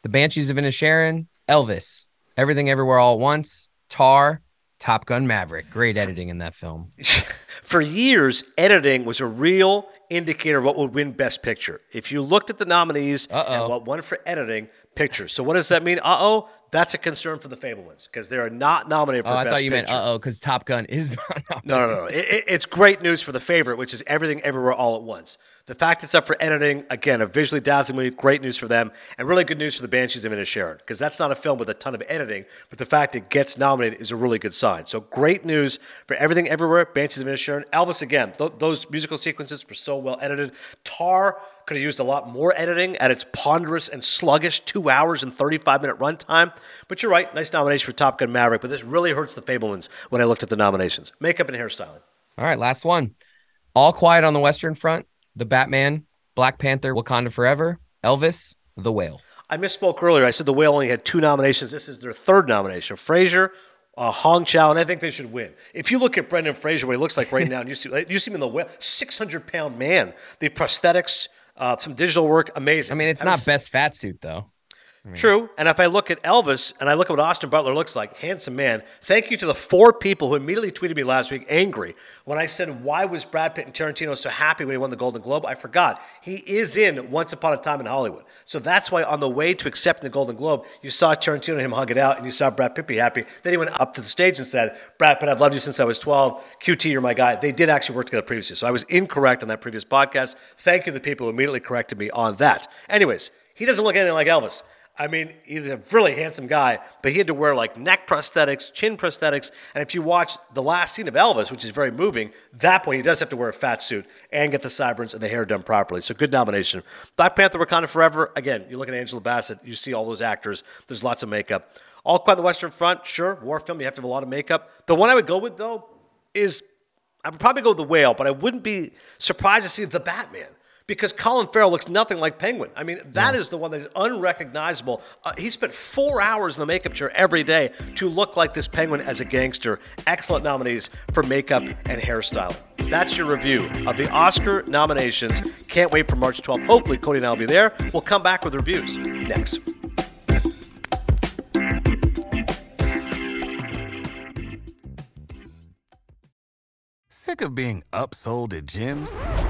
S2: The Banshees of Inisherin, Elvis, Everything Everywhere All at Once, Tar, Top Gun Maverick. Great editing in that film. *laughs*
S1: for years, editing was a real indicator of what would win Best Picture. If you looked at the nominees
S2: Uh-oh.
S1: and what won for editing, pictures. So what does that mean? Uh oh, that's a concern for the Fabelmans because they are not nominated for
S2: Oh, I thought you meant uh oh, because Top Gun is. *laughs*
S1: No, no, no. It, it- it's great news for the favorite, which is everything everywhere all at once. The fact it's up for editing, again, a visually dazzling movie, great news for them, and really good news for the Banshees of Inisherin, because that's not a film with a ton of editing, but the fact it gets nominated is a really good sign. So great news for everything everywhere, Banshees of Inisherin. Elvis, again, th- those musical sequences were so well edited. Tar could have used a lot more editing at its ponderous and sluggish two hours and 35 minute runtime. But you're right, nice nomination for Top Gun Maverick, but this really hurts the Fabelmans when I looked at the nominations. Makeup and hairstyling.
S2: All right, last one. All Quiet on the Western Front, The Batman, Black Panther, Wakanda Forever, Elvis, The Whale.
S1: I misspoke earlier. I said the whale only had two nominations. This is their third nomination. Fraser, uh, Hong Chau, and I think they should win. If you look at Brendan Fraser, what he looks like right now, and you see you see him in the whale, six hundred pound man. The prosthetics, uh, some digital work, amazing.
S2: I mean, it's
S1: And
S2: not
S1: it's-
S2: best fat suit though.
S1: True. And if I look at Elvis and I look at what Austin Butler looks like, handsome man, thank you to the four people who immediately tweeted me last week angry when I said, why was Brad Pitt and Tarantino so happy when he won the Golden Globe? I forgot. He is in Once Upon a Time in Hollywood. So that's why on the way to accepting the Golden Globe, you saw Tarantino and him hug it out and you saw Brad Pitt be happy. Then he went up to the stage and said, Brad Pitt, I've loved you since I was 12. QT, you're my guy. They did actually work together previously. So I was incorrect on that previous podcast. Thank you to the people who immediately corrected me on that. Anyways, he doesn't look anything like Elvis. I mean, he's a really handsome guy, but he had to wear like neck prosthetics, chin prosthetics. And if you watch the last scene of Elvis, which is very moving, that point he does have to wear a fat suit and get the sideburns and the hair done properly. So good nomination. Black Panther Wakanda Forever, again, you look at Angela Bassett, you see all those actors. There's lots of makeup. All Quiet on the Western Front, sure, war film, you have to have a lot of makeup. The one I would go with, though, is I would probably go with the whale, but I wouldn't be surprised to see the Batman because Colin Farrell looks nothing like Penguin. I mean, that is the one that is unrecognizable. Uh, he spent four hours in the makeup chair every day to look like this Penguin as a gangster. Excellent nominees for makeup and hairstyle. That's your review of the Oscar nominations. Can't wait for March 12th. Hopefully, Cody and I will be there. We'll come back with reviews next.
S3: Sick of being upsold at gyms?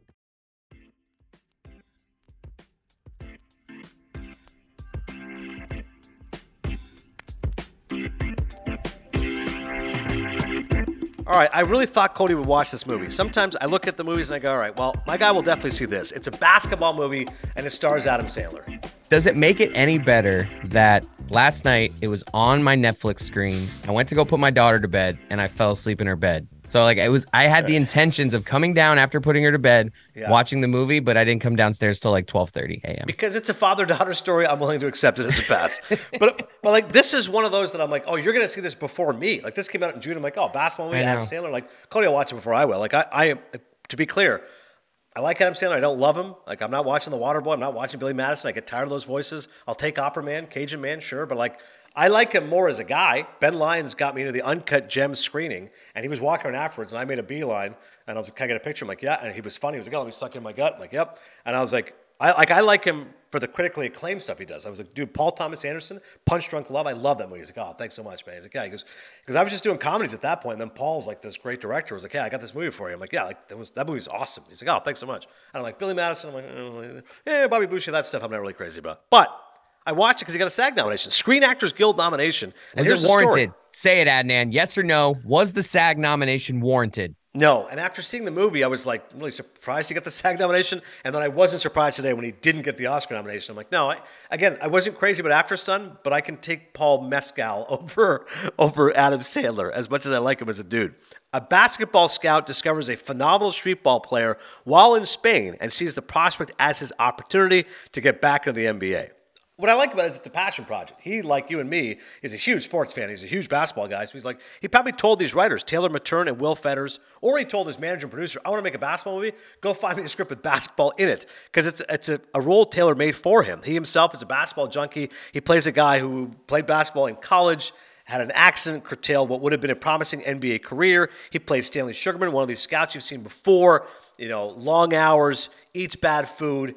S1: All right, I really thought Cody would watch this movie. Sometimes I look at the movies and I go, all right, well, my guy will definitely see this. It's a basketball movie and it stars Adam Sandler.
S2: Does it make it any better that last night it was on my Netflix screen? I went to go put my daughter to bed and I fell asleep in her bed. So like it was I had the intentions of coming down after putting her to bed,
S1: Yeah.
S2: watching the movie, but I didn't come downstairs till like 12:30 a.m.
S1: Because it's a father-daughter story, I'm willing to accept it as a pass. *laughs* but but like this is one of those that I'm like, oh, you're gonna see this before me. Like this came out in June. I'm like, oh, basketball movie, Adam. Sandler. Like Cody will watch it before I will. Like I, I am to be clear, I like Adam Sandler. I don't love him. Like I'm not watching The Waterboy. I'm not watching Billy Madison. I get tired of those voices. I'll take Opera Man, Cajun Man, sure, but like I like him more as a guy. Ben Lyons got me into the Uncut Gems screening, and he was walking around afterwards, and I made a beeline, and I was like, "Can I get a picture?" I'm like, "Yeah," and he was funny. He was like, "Oh, let me suck in my gut." I'm like, "Yep," and I was like. I like I like him for the critically acclaimed stuff he does. I was like, dude, Paul Thomas Anderson, Punch Drunk Love. I love that movie. He's like, oh, thanks so much, man. He's like, yeah, he goes, because I was just doing comedies at that point, and then Paul's like this great director was like, yeah, I got this movie for you. I'm like, yeah, like that was that movie's awesome. He's like, oh, thanks so much. And I'm like, Billy Madison. I'm like, oh, yeah, Bobby Boucher. That stuff I'm not really crazy about, but. I watched it because he got a SAG nomination, Screen Actors Guild nomination. And
S2: Was it warranted? Say it, Adnan. Yes or no? Was the SAG nomination warranted?
S1: No, and after seeing the movie, I was like really surprised he got the SAG nomination, and then I wasn't surprised today when he didn't get the Oscar nomination. I'm like, no, I, again, I wasn't crazy about Aftersun, but I can take Paul Mescal *laughs* over over Adam Sandler as much as I like him as a dude. A basketball scout discovers a phenomenal street ball player while in Spain and sees the prospect as his opportunity to get back into the NBA what I like about it is it's a passion project. He, like you and me, is a huge sports fan. He's a huge basketball guy. So he's like, he probably told these writers, Taylor Materne and Will Fetters, or he told his manager and producer, I want to make a basketball movie. Go find me a script with basketball in it. Because it's, it's a, a role tailor made for him. He himself is a basketball junkie. He plays a guy who played basketball in college, had an accident, curtailed what would have been a promising NBA career. He plays Stanley Sugarman, one of these scouts you've seen before, you know, long hours, eats bad food.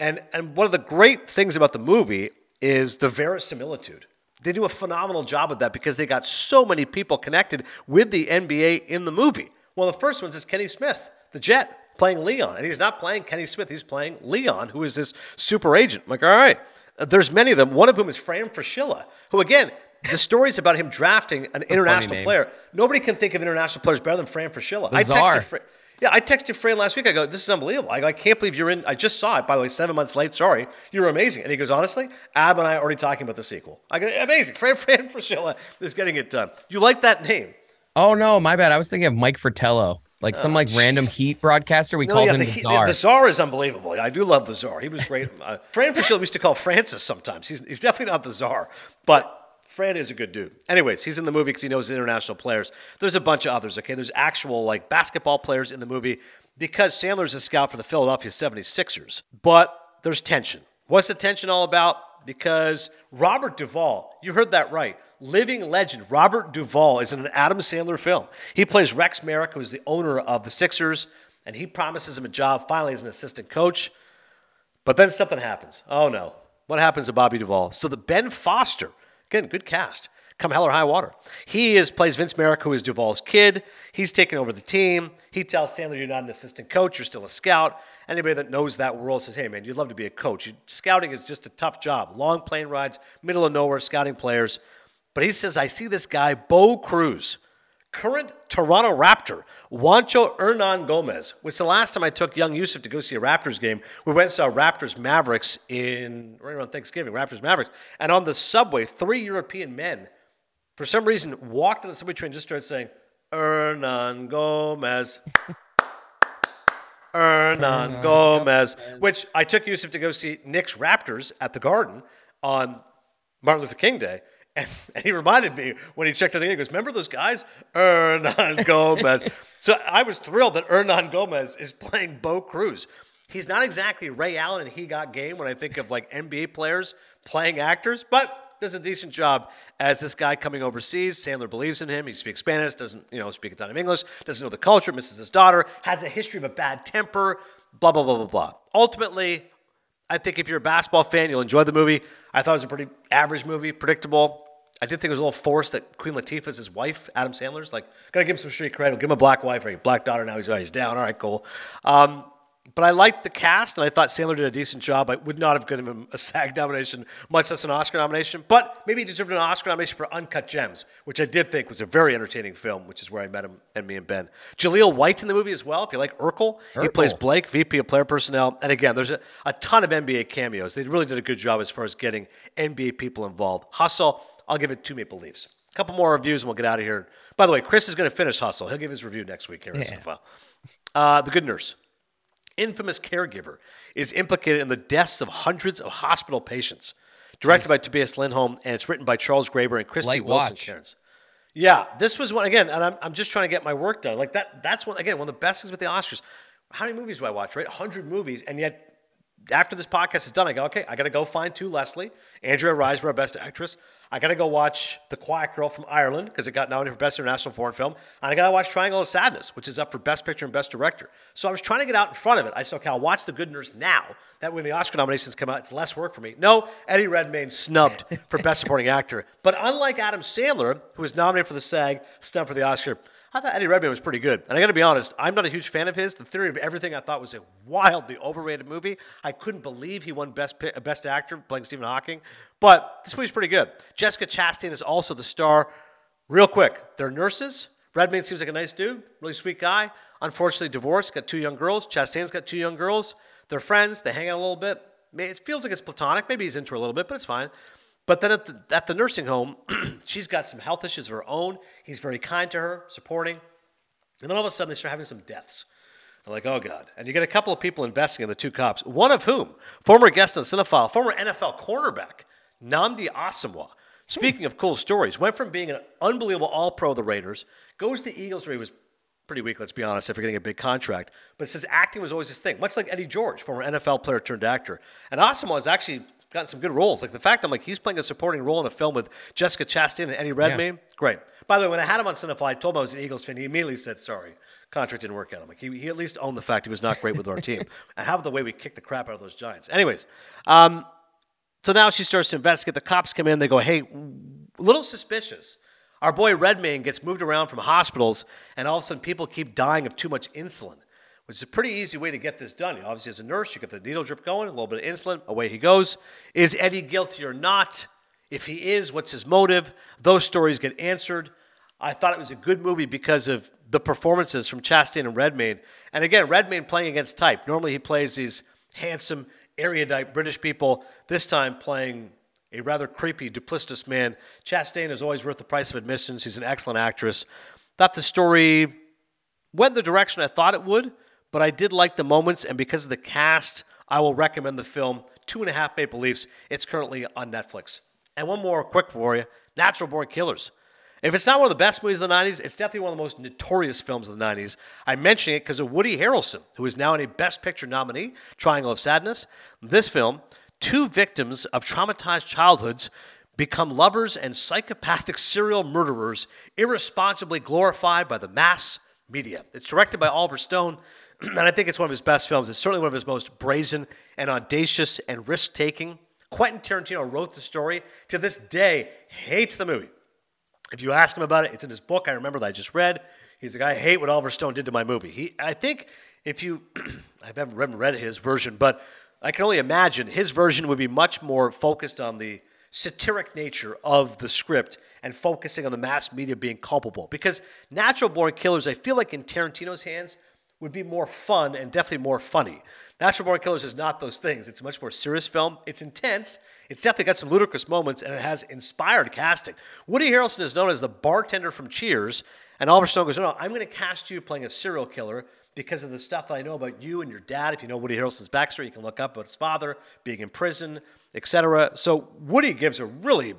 S1: And, and one of the great things about the movie is the verisimilitude. They do a phenomenal job of that because they got so many people connected with the NBA in the movie. One of the first ones is Kenny Smith, the Jet, playing Leon. And he's not playing Kenny Smith, he's playing Leon, who is this super agent. I'm like, all right. Uh, there's many of them. One of whom is Fran Fraschilla, who, again, the stories about him drafting an international player. Nobody can think of international players better than Fran Fraschilla. I texted Fran. Yeah, I texted Fran last week. I go, this is unbelievable. I, go, I can't believe you're in. I just saw it, by the way, seven months late. Sorry. You're amazing. And he goes, honestly, Ab and I are already talking about the sequel. I go, amazing. Fran Fran *laughs* Fraschilla is getting it done. You like that name?
S2: Oh no, my bad. I was thinking of Mike Fratello, like some like random Heat broadcaster. We
S1: No,
S2: called
S1: yeah,
S2: him
S1: the,
S2: the, Czar.
S1: the Czar is unbelievable. I do love the Czar. He was great. *laughs* Uh, Fran Fraschilla we used to call Francis sometimes. He's, he's definitely not the Czar, but Fran is a good dude. Anyways, he's in the movie because he knows international players. There's a bunch of others, okay? There's actual like basketball players in the movie because Sandler's a scout for the Philadelphia 76ers. But there's tension. What's the tension all about? Because Robert Duvall, you heard that right. Living legend Robert Duvall is in an Adam Sandler film. He plays Rex Merrick, who is the owner of the Sixers, and he promises him a job finally as an assistant coach. But then something happens. Oh no. What happens to Bobby Duvall? So the Ben Foster, again, good cast. Come hell or high water. He is plays Vince Merrick, who is Duvall's kid. He's taken over the team. He tells Sandler, "You're not an assistant coach. You're still a scout." Anybody that knows that world says, "Hey, man, you'd love to be a coach. Scouting is just a tough job. Long plane rides, middle of nowhere, scouting players." But he says, "I see this guy, Bo Cruz, current Toronto Raptor, Juancho Hernangomez, which the last time I took young Yusuf to go see a Raptors game, we went and saw Raptors Mavericks in right around Thanksgiving, Raptors Mavericks. And on the subway, three European men, for some reason, walked on the subway train and just started saying, Hernangomez. *laughs* Hernangomez, which I took Yusuf to go see Knicks Raptors at the Garden on Martin Luther King Day. *laughs* And, and he reminded me when he checked the thing, he goes, Remember those guys? Hernan *laughs* Gomez. so I was thrilled that Hernangomez is playing Bo Cruz. He's not exactly Ray Allen and He Got Game when I think of like NBA players playing actors, but does a decent job as this guy coming overseas. Sandler believes in him. He speaks Spanish, doesn't you know speak a ton of English, doesn't know the culture, misses his daughter, has a history of a bad temper, blah blah blah blah blah. Ultimately, I think if you're a basketball fan, you'll enjoy the movie. I thought it was a pretty average movie, predictable. I did think it was a little forced that Queen Latifah's his wife, Adam Sandler's. Like, gotta give him some street credit. Give him a black wife or a black daughter. Now he's, he's down. All right, cool. Um, but I liked the cast, and I thought Sandler did a decent job. I would not have given him a *laughs* SAG nomination, much less an Oscar nomination. But maybe he deserved an Oscar nomination for Uncut Gems, which I did think was a very entertaining film, which is where I met him and me and Ben. Jaleel White's in the movie as well. If you like Urkel, he plays Blake, VP of Player Personnel. And again, there's a, a ton of NBA cameos. They really did a good job as far as getting NBA people involved. Hustle, I'll give it two Maple Leafs. A couple more reviews and we'll get out of here. By the way, Chris is going to finish Hustle. He'll give his review next week here in
S2: Yeah.
S1: SFL. Uh, the Good Nurse infamous caregiver, is implicated in the deaths of hundreds of hospital patients. Directed by Tobias Lindholm, and it's written by Charles Graeber and Christy
S2: Light
S1: Wilson
S2: watch.
S1: Cairns. Yeah, this was one again, and I'm, I'm just trying to get my work done. Like that, that's one again, one of the best things with the Oscars. How many movies do I watch? Right, hundred movies, and yet after this podcast is done, I go, okay, I got to go find To Leslie, Andrea Riseborough, Best Actress. I got to go watch The Quiet Girl from Ireland because it got nominated for Best International Foreign Film. And I got to watch Triangle of Sadness, which is up for Best Picture and Best Director. So I was trying to get out in front of it. I said, okay, I'll watch The Good Nurse now. That when the Oscar nominations come out, it's less work for me. No, Eddie Redmayne snubbed for Best Supporting Actor. But unlike Adam Sandler, who was nominated for the SAG, snubbed for the Oscar, I thought Eddie Redmayne was pretty good. And I got to be honest, I'm not a huge fan of his. The Theory of Everything I thought was a wildly overrated movie. I couldn't believe he won Best Best Actor playing Stephen Hawking. But this movie's pretty good. Jessica Chastain is also the star. Real quick, they're nurses. Redmayne seems like a nice dude, really sweet guy. Unfortunately, divorced, got two young girls. Chastain's got two young girls. They're friends. They hang out a little bit. It feels like it's platonic. Maybe he's into her a little bit, but it's fine. But then at the, at the nursing home, *clears throat* she's got some health issues of her own. He's very kind to her, supporting. And then all of a sudden, they start having some deaths. I'm like, oh God. And you get a couple of people investing in the two cops, one of whom, former guest on Cinephile, former NFL cornerback, Nnamdi Asomugha. Speaking of cool stories, went from being an unbelievable all pro of the Raiders, goes to the Eagles where he was pretty weak, let's be honest, after getting a big contract. But says acting was always his thing, much like Eddie George, former NFL player turned actor. And Asomugha has actually gotten some good roles. Like the fact I'm like, he's playing a supporting role in a film with Jessica Chastain and Eddie Redmayne, yeah. great. By the way, when I had him on Cinephile, I told him I was an Eagles fan. He immediately said, sorry, contract didn't work out. I'm like, he, he at least owned the fact he was not great with our team. *laughs* and how about the way we kicked the crap out of those Giants? Anyways, um, so now she starts to investigate. The cops come in. They go, hey, a little suspicious. Our boy Redmayne gets moved around from hospitals, and all of a sudden people keep dying of too much insulin, which is a pretty easy way to get this done. Obviously, as a nurse, you get the needle drip going, a little bit of insulin, away he goes. Is Eddie guilty or not? If he is, what's his motive? Those stories get answered. I thought it was a good movie because of the performances from Chastain and Redmayne. And again, Redmayne playing against type. Normally he plays these handsome, erudite British people, this time playing a rather creepy, duplicitous man. Chastain is always worth the price of admission. She's an excellent actress. Thought the story went the direction I thought it would, but I did like the moments, and because of the cast, I will recommend the film. Two and a Half Maple Leafs. It's currently on Netflix. And one more quick for you Natural Born Killers. If it's not one of the best movies of the 90s, it's definitely one of the most notorious films of the 90s. I'm mentioning it because of Woody Harrelson, who is now in a Best Picture nominee, Triangle of Sadness. This film, two victims of traumatized childhoods become lovers and psychopathic serial murderers, irresponsibly glorified by the mass media. It's directed by Oliver Stone, and I think it's one of his best films. It's certainly one of his most brazen and audacious and risk taking. Quentin Tarantino wrote the story. To this day, hates the movie. If you ask him about it, it's in his book. I remember that I just read. He's like, I hate what Oliver Stone did to my movie. He, I think, if you, *clears throat* I've never read his version, but I can only imagine his version would be much more focused on the satiric nature of the script and focusing on the mass media being culpable. Because Natural Born Killers, I feel like in Tarantino's hands, would be more fun and definitely more funny. Natural Born Killers is not those things. It's a much more serious film. It's intense. It's definitely got some ludicrous moments, and it has inspired casting. Woody Harrelson is known as the bartender from Cheers, and Oliver Stone goes, "No, no I'm going to cast you playing a serial killer." Because of the stuff that I know about you and your dad, if you know Woody Harrelson's backstory, you can look up about his father being in prison, etc. So Woody gives a really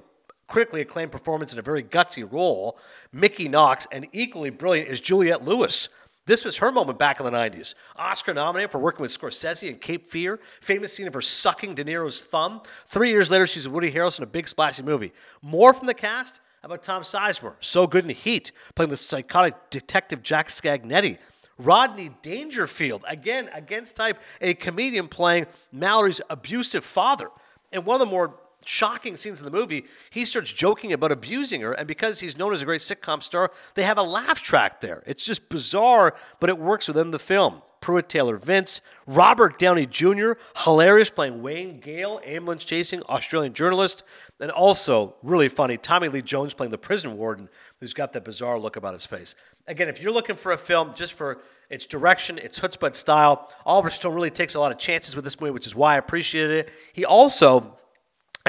S1: critically acclaimed performance in a very gutsy role. Mickey Knox, and equally brilliant is Juliette Lewis. This was her moment back in the 90s. Oscar nominated for working with Scorsese in Cape Fear. Famous scene of her sucking De Niro's thumb. Three years later, she's Woody Harrelson in a big splashy movie. More from the cast? About Tom Sizemore? So good in Heat, playing the psychotic detective Jack Scagnetti. Rodney Dangerfield, again against type, a comedian playing Mallory's abusive father. And one of the more shocking scenes in the movie, he starts joking about abusing her, and because he's known as a great sitcom star, they have a laugh track there. It's just bizarre, but it works within the film. Pruitt Taylor Vince, Robert Downey Jr., hilarious playing Wayne Gale, ambulance chasing Australian journalist, and also really funny Tommy Lee Jones playing the prison warden, who's got that bizarre look about his face. Again, if you're looking for a film just for its direction, its chutzpah style, Oliver Stone really takes a lot of chances with this movie, which is why I appreciated it. He also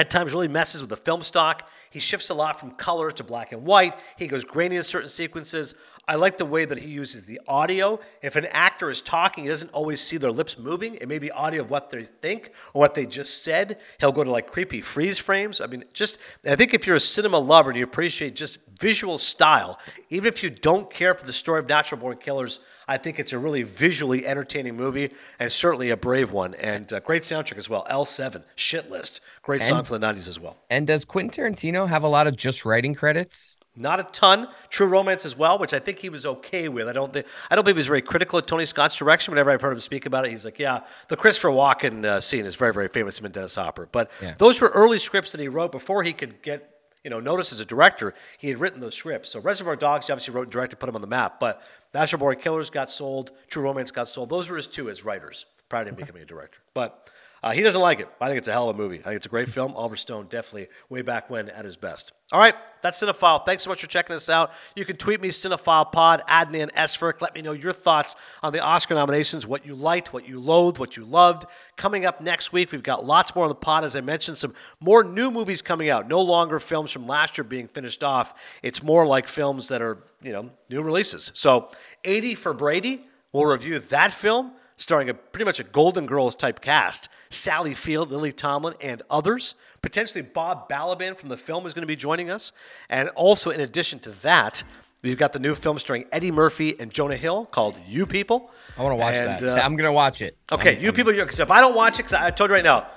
S1: at times really messes with the film stock. He shifts a lot from color to black and white. He goes grainy in certain sequences. I like the way that he uses the audio. If an actor is talking, he doesn't always see their lips moving. It may be audio of what they think or what they just said. He'll go to like creepy freeze frames. I mean, just, I think if you're a cinema lover and you appreciate just visual style, even if you don't care for the story of Natural Born Killers, I think it's a really visually entertaining movie and certainly a brave one. And uh, great soundtrack as well. L7, Shit List. Great song from the 90s as well.
S2: And does Quentin Tarantino have a lot of just writing credits?
S1: Not a ton. True Romance as well, which I think he was okay with. I don't think I don't believe he was very critical of Tony Scott's direction. Whenever I've heard him speak about it, he's like, "Yeah, the Christopher Walken uh, scene is very, very famous in Dennis Hopper." But
S2: Yeah.
S1: those were early scripts that he wrote before he could get you know notice as a director. He had written those scripts. So Reservoir Dogs, he obviously wrote and directed, put him on the map. But Natural Born Killers got sold. True Romance got sold. Those were his two as writers prior to him becoming a director. But uh, he doesn't like it. I think it's a hell of a movie. I think it's a great film. Oliver Stone definitely way back when at his best. All right, that's Cinephile. Thanks so much for checking us out. You can tweet me CinephilePod, Adnan Esfirk. Let me know your thoughts on the Oscar nominations, what you liked, what you loathed, what you loved. Coming up next week, we've got lots more on the pod. As I mentioned, some more new movies coming out. No longer films from last year being finished off. It's more like films that are, you know, new releases. So, 80 for Brady. We'll review that film starring a pretty much a Golden Girls type cast. Sally Field, Lily Tomlin, and others. Potentially Bob Balaban from the film is going to be joining us. And also, in addition to that, we've got the new film starring Eddie Murphy and Jonah Hill called You People.
S2: I want to watch
S1: And,
S2: that.
S1: uh,
S2: I'm gonna watch it.
S1: Okay,
S2: I'm-
S1: You People, because if I don't watch it, because I told you right now,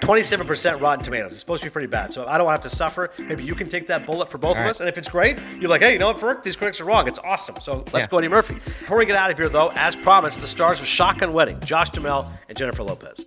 S1: 27% Rotten Tomatoes. It's supposed to be pretty bad. So I don't have to suffer. Maybe you can take that bullet for both of
S2: right.
S1: us. And if it's great, you're like, hey, you know what, Ferg? These critics are wrong. It's awesome. So let's
S2: Yeah.
S1: go Eddie Murphy. Before we get out of here, though, as promised, the stars of Shotgun Wedding, Josh Duhamel and Jennifer Lopez.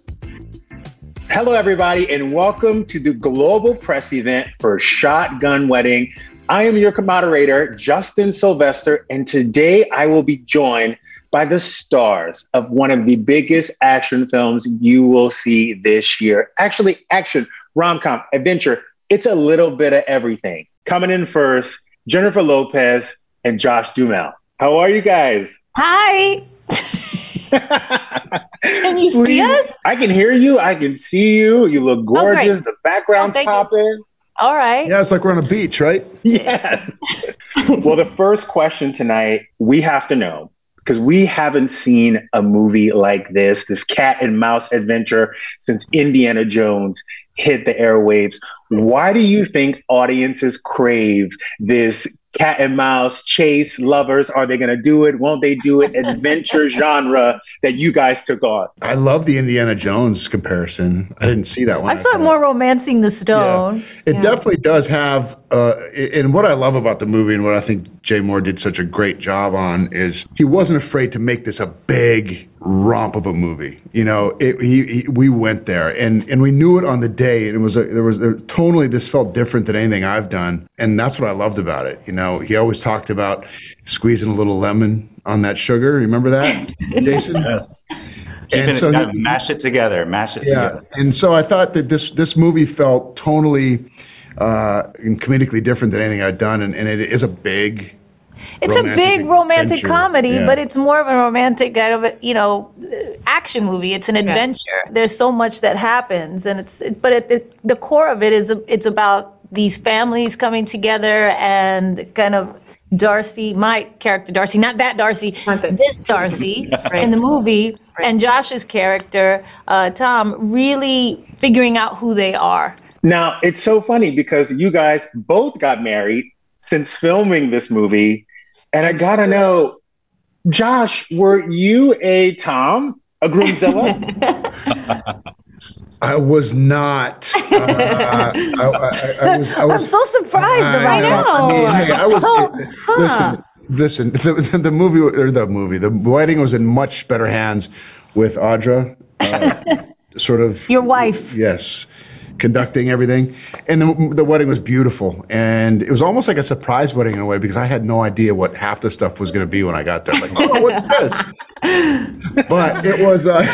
S4: Hello, everybody, and welcome to the global press event for Shotgun Wedding. I am your moderator, Justin Sylvester, and today I will be joined by the stars of one of the biggest action films you will see this year. Actually, action, rom com, adventure, it's a little bit of everything. Coming in first, Jennifer Lopez and Josh Duhamel. How are you guys?
S5: Hi. *laughs* Can you see
S4: Please-
S5: us?
S4: I can hear you. I can see you. You look oh,
S5: great.
S4: gorgeous. the background's
S5: Oh, thank you.
S4: popping.
S5: All right.
S6: Yeah, it's like we're on a beach, right? *laughs*
S4: Yes. *laughs* well, the first question tonight, we have to know because we haven't seen a movie like this, this cat and mouse adventure since Indiana Jones hit the airwaves. Why do you think audiences crave this cat and mouse chase lovers? Are they going to do it? Won't they do it? *laughs* Adventure genre that you guys took on.
S6: I love the Indiana Jones comparison. I didn't see that one.
S5: I saw it more romancing the stone.
S6: It
S5: Yeah.
S6: definitely does have, uh, and what I love about the movie and what I think Jay Moore did such a great job on is he wasn't afraid to make this a big romp of a movie. You know, it, he, he, we went there and, and we knew it on the day and it was, a, there was, there, tonally this felt different than anything I've done. And that's what I loved about it. You know, he always talked about squeezing a little lemon on that sugar. Remember that, *laughs* Jason?
S7: Yes. Keeping it,
S6: so
S7: gotta
S6: he-
S7: mash it together, mash it
S6: Yeah,
S7: together.
S6: and so I thought that this this movie felt totally, uh, and comedically different than anything I'd done, and, and it is a big.
S5: It's a big romantic
S6: adventure.
S5: comedy,
S6: Yeah.
S5: but it's more of a romantic kind of a, you know uh, action movie. It's an adventure. There's so much that happens, and it's it, but it, it, the core of it is it's about these families coming together and kind of Darcy, my character Darcy, not that Darcy, this Darcy *laughs* in the movie, and Josh's character uh, Tom, really figuring out who they are.
S4: Now, it's so funny because you guys both got married since filming this movie. And I gotta know, Josh, were you a Tom, a groomzilla? *laughs*
S6: I was not. Uh, I, I, I, I was. I
S5: I'm so surprised.
S6: I
S5: I
S6: know.
S5: know.
S6: I mean, hey, I was.
S5: So, huh.
S6: Listen, listen. The, the movie or the movie, the lighting was in much better hands with Audra, uh, *laughs* sort of
S5: Your wife.
S6: Yes, conducting everything, and the, the wedding was beautiful, and it was almost like a surprise wedding in a way because I had no idea what half the stuff was going to be when I got there. Like, oh, what's this? *laughs* but it was uh,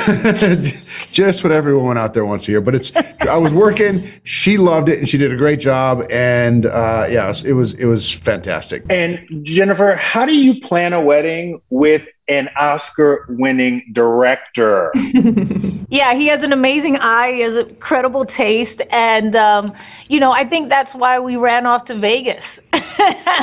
S6: *laughs* just what everyone out there wants to hear. But it's I was working. She loved it, and she did a great job. And uh, yeah, it was it was fantastic.
S4: and Jennifer, how do you plan a wedding with an Oscar winning director. *laughs*
S5: Yeah, he has an amazing eye. He has a credible taste, and um, you know, I think that's why we ran off to Vegas. *laughs*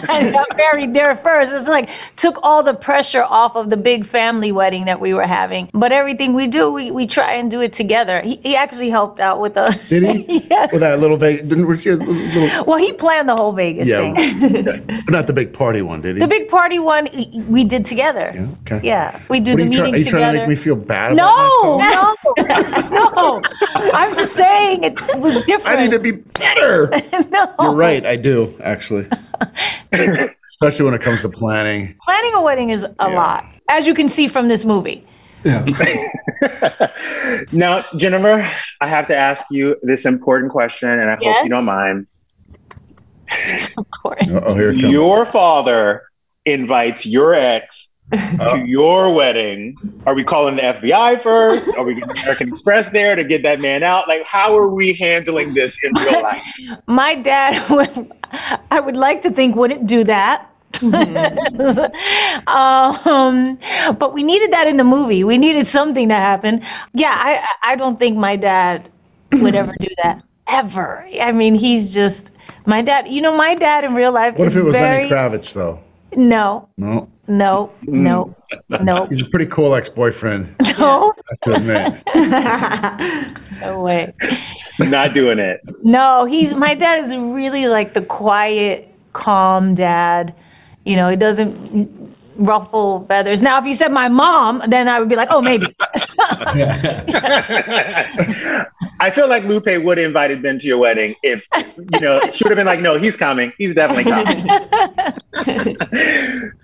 S5: and got married there first. It's like took all the pressure off of the big family wedding that we were having. But everything we do, we, we try and do it together. He, he actually helped out with the. *laughs*
S6: Did he?
S5: yes.
S6: With that little Vegas, didn't was she a little,
S5: well, he planned the whole Vegas
S6: yeah,
S5: thing.
S6: but not the big party one, did he?
S5: The big party one we did together.
S6: Yeah, okay.
S5: Yeah, we do
S6: What
S5: the
S6: are you, try-
S5: meetings
S6: are you
S5: together.
S6: trying to make me feel bad about
S5: no,
S6: myself?
S5: no, *laughs* no. I'm just saying it was different.
S6: I need to be better. *laughs*
S5: no.
S6: You're right, I do actually. *laughs* Especially when it comes to planning.
S5: Planning a wedding is a lot, as you can see from this movie. Yeah.
S4: now, Jennifer, I have to ask you this important question, and I hope you don't mind.
S5: Of course.
S6: Oh, here it comes.
S4: Your father invites your ex *laughs* to your wedding. Are we calling the FBI first? Are we getting American Express there to get that man out? Like, how are we handling this in real *laughs* life?
S5: My dad, *laughs* would, I would like to think, wouldn't do that. um, but we needed that in the movie. We needed something to happen. Yeah, I, I don't think my dad would ever do that. Ever. I mean, he's just my dad. You know, my dad in real life
S6: What if it was
S5: very
S6: Lenny Kravitz though?
S5: no,
S6: No.
S5: No, mm. no, no,
S6: He's a pretty cool ex-boyfriend, *laughs*
S5: no,
S6: I have to admit. *laughs*
S5: no way.
S4: Not doing it.
S5: No, he's my dad is really like the quiet, calm dad. You know, he doesn't ruffle feathers. Now, if you said my mom, then I would be like, oh, maybe. *laughs*
S4: I feel like Lupe would have invited Ben to your wedding if, you know, she would have been like, no, he's coming. He's definitely coming.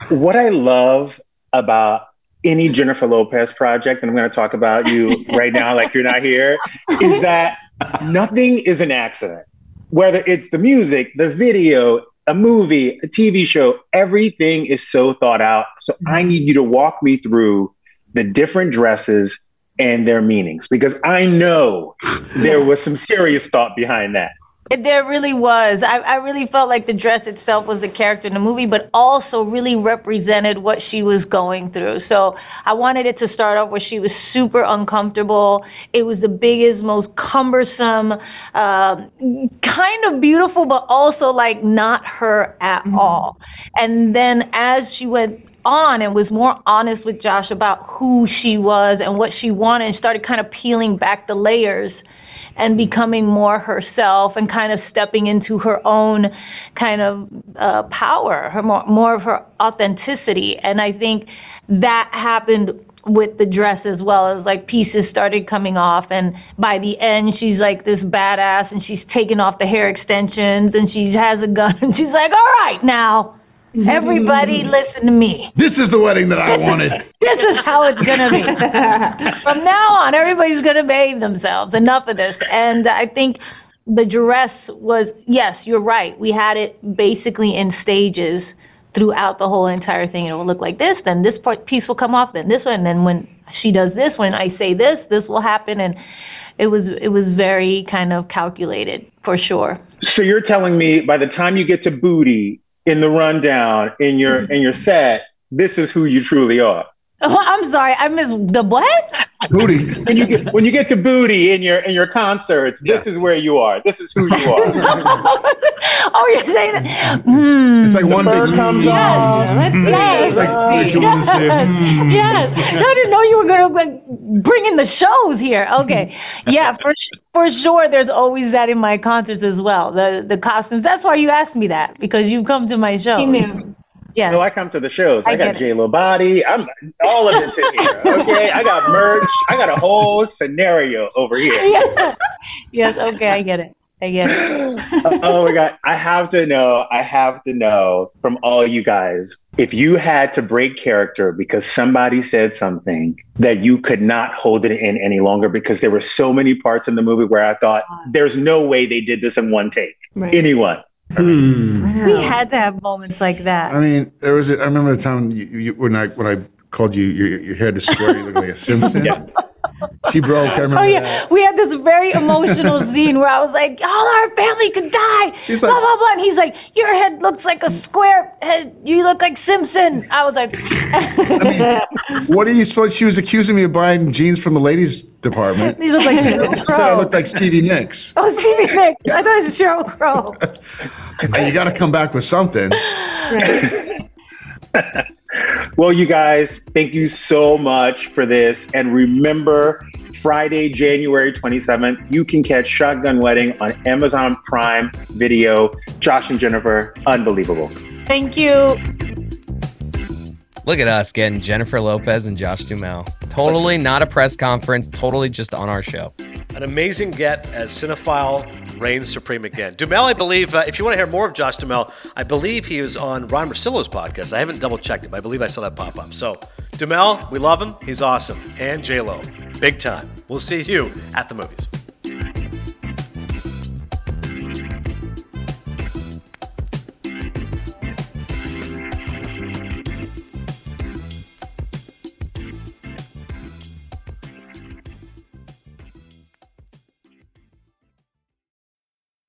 S4: *laughs* what I love about any Jennifer Lopez project, and I'm going to talk about you right now, like you're not here, is that nothing is an accident. Whether it's the music, the video, a movie, a TV show, everything is so thought out. So I mm-hmm. need you to walk me through the different dresses and their meanings because I know *laughs* there was some serious thought behind that.
S5: It- there really was. I, I really felt like the dress itself was a character in the movie, but also really represented what she was going through. So I wanted it to start off where she was super uncomfortable. It was the biggest, most cumbersome, um, kind of beautiful, but also like not her at all. And then as she went on and was more honest with Josh about who she was and what she wanted and started kind of peeling back the layers and becoming more herself and kind of stepping into her own kind of uh, power, her more, more of her authenticity. And I think that happened with the dress as well. as like pieces started coming off, and by the end, she's like this badass, and she's taking off the hair extensions, and she has a gun, *laughs* and she's like, "All right, now, everybody, *laughs* listen to me.
S6: This is the wedding that I wanted.
S5: This is how it's gonna be. *laughs* From now on, everybody's gonna behave themselves. Enough of this." And I think the dress was yes, you're right. We had it basically in stages throughout the whole entire thing. It will look like this, then this part piece will come off, then this one, and then when she does this, when I say this, this will happen, and it was it was very kind of calculated for sure.
S4: So you're telling me by the time you get to booty in the rundown in your mm-hmm. in your set, this is who you truly are.
S5: I'm sorry, I missed the what?
S6: Booty.
S4: When you get when you get to booty in your in your concerts, this is where you are. This is who you are. *laughs*
S5: oh, you're saying that?
S6: It's like one
S4: fur
S6: big.
S4: comes
S5: Yes.
S4: off.
S5: Yes.
S6: It's like makes you want to say, hmm.
S5: yes. No, I didn't know you were going to bring in the shows here. Okay. Yeah, for sh- for sure. There's always that in my concerts as well. The the costumes. That's why you asked me that because you've come to my shows. Yes.
S4: No, I come to the shows. I,
S5: I
S4: got. J Lo body. I'm all of this in here. *laughs* Okay, I got merch. I got a whole scenario over here. *laughs*
S5: Yeah. yes. Okay. I get it. I get it. *gasps*
S4: oh my god, I have to know. I have to know from all you guys if you had to break character because somebody said something that you could not hold it in any longer because there were so many parts in the movie where I thought there's no way they did this in one take.
S8: Right.
S4: Anyone? Hmm.
S5: We had to have moments like that.
S6: I mean, there was. A, I remember the time you, you, when I when I called you your, your hair to square, you look like a Simpson. She broke. I remember
S5: Oh yeah,
S6: that.
S5: we had this very emotional *laughs* scene where I was like, "All our family could die."
S6: She's
S5: blah
S6: like-
S5: blah blah, and he's like, "Your head looks like a square head. You look like Simpson." I was like,
S6: What are you supposed? She was accusing me of buying jeans from the ladies department.
S5: "You look like Sheryl
S6: Said I looked like Stevie Nicks.
S5: oh, Stevie Nicks. I thought it was Sheryl Crow. *laughs*
S6: Hey, you got to come back with something. *laughs*
S4: Well, you guys, thank you so much for this. And remember, Friday, January 27th, you can catch Shotgun Wedding on Amazon Prime Video. Josh and Jennifer, unbelievable.
S5: Thank you.
S2: Look at us getting Jennifer Lopez and Josh Duhamel. Totally not a press conference, totally just on our show.
S1: An amazing get as cinephile reigns supreme again. Duhamel, I believe, uh, if you want to hear more of Josh Duhamel, I believe he was on Ron Marsillo's podcast. I haven't double checked it, but I believe I saw that pop up. So, Duhamel, we love him. He's awesome. And J-Lo, big time. We'll see you at the movies.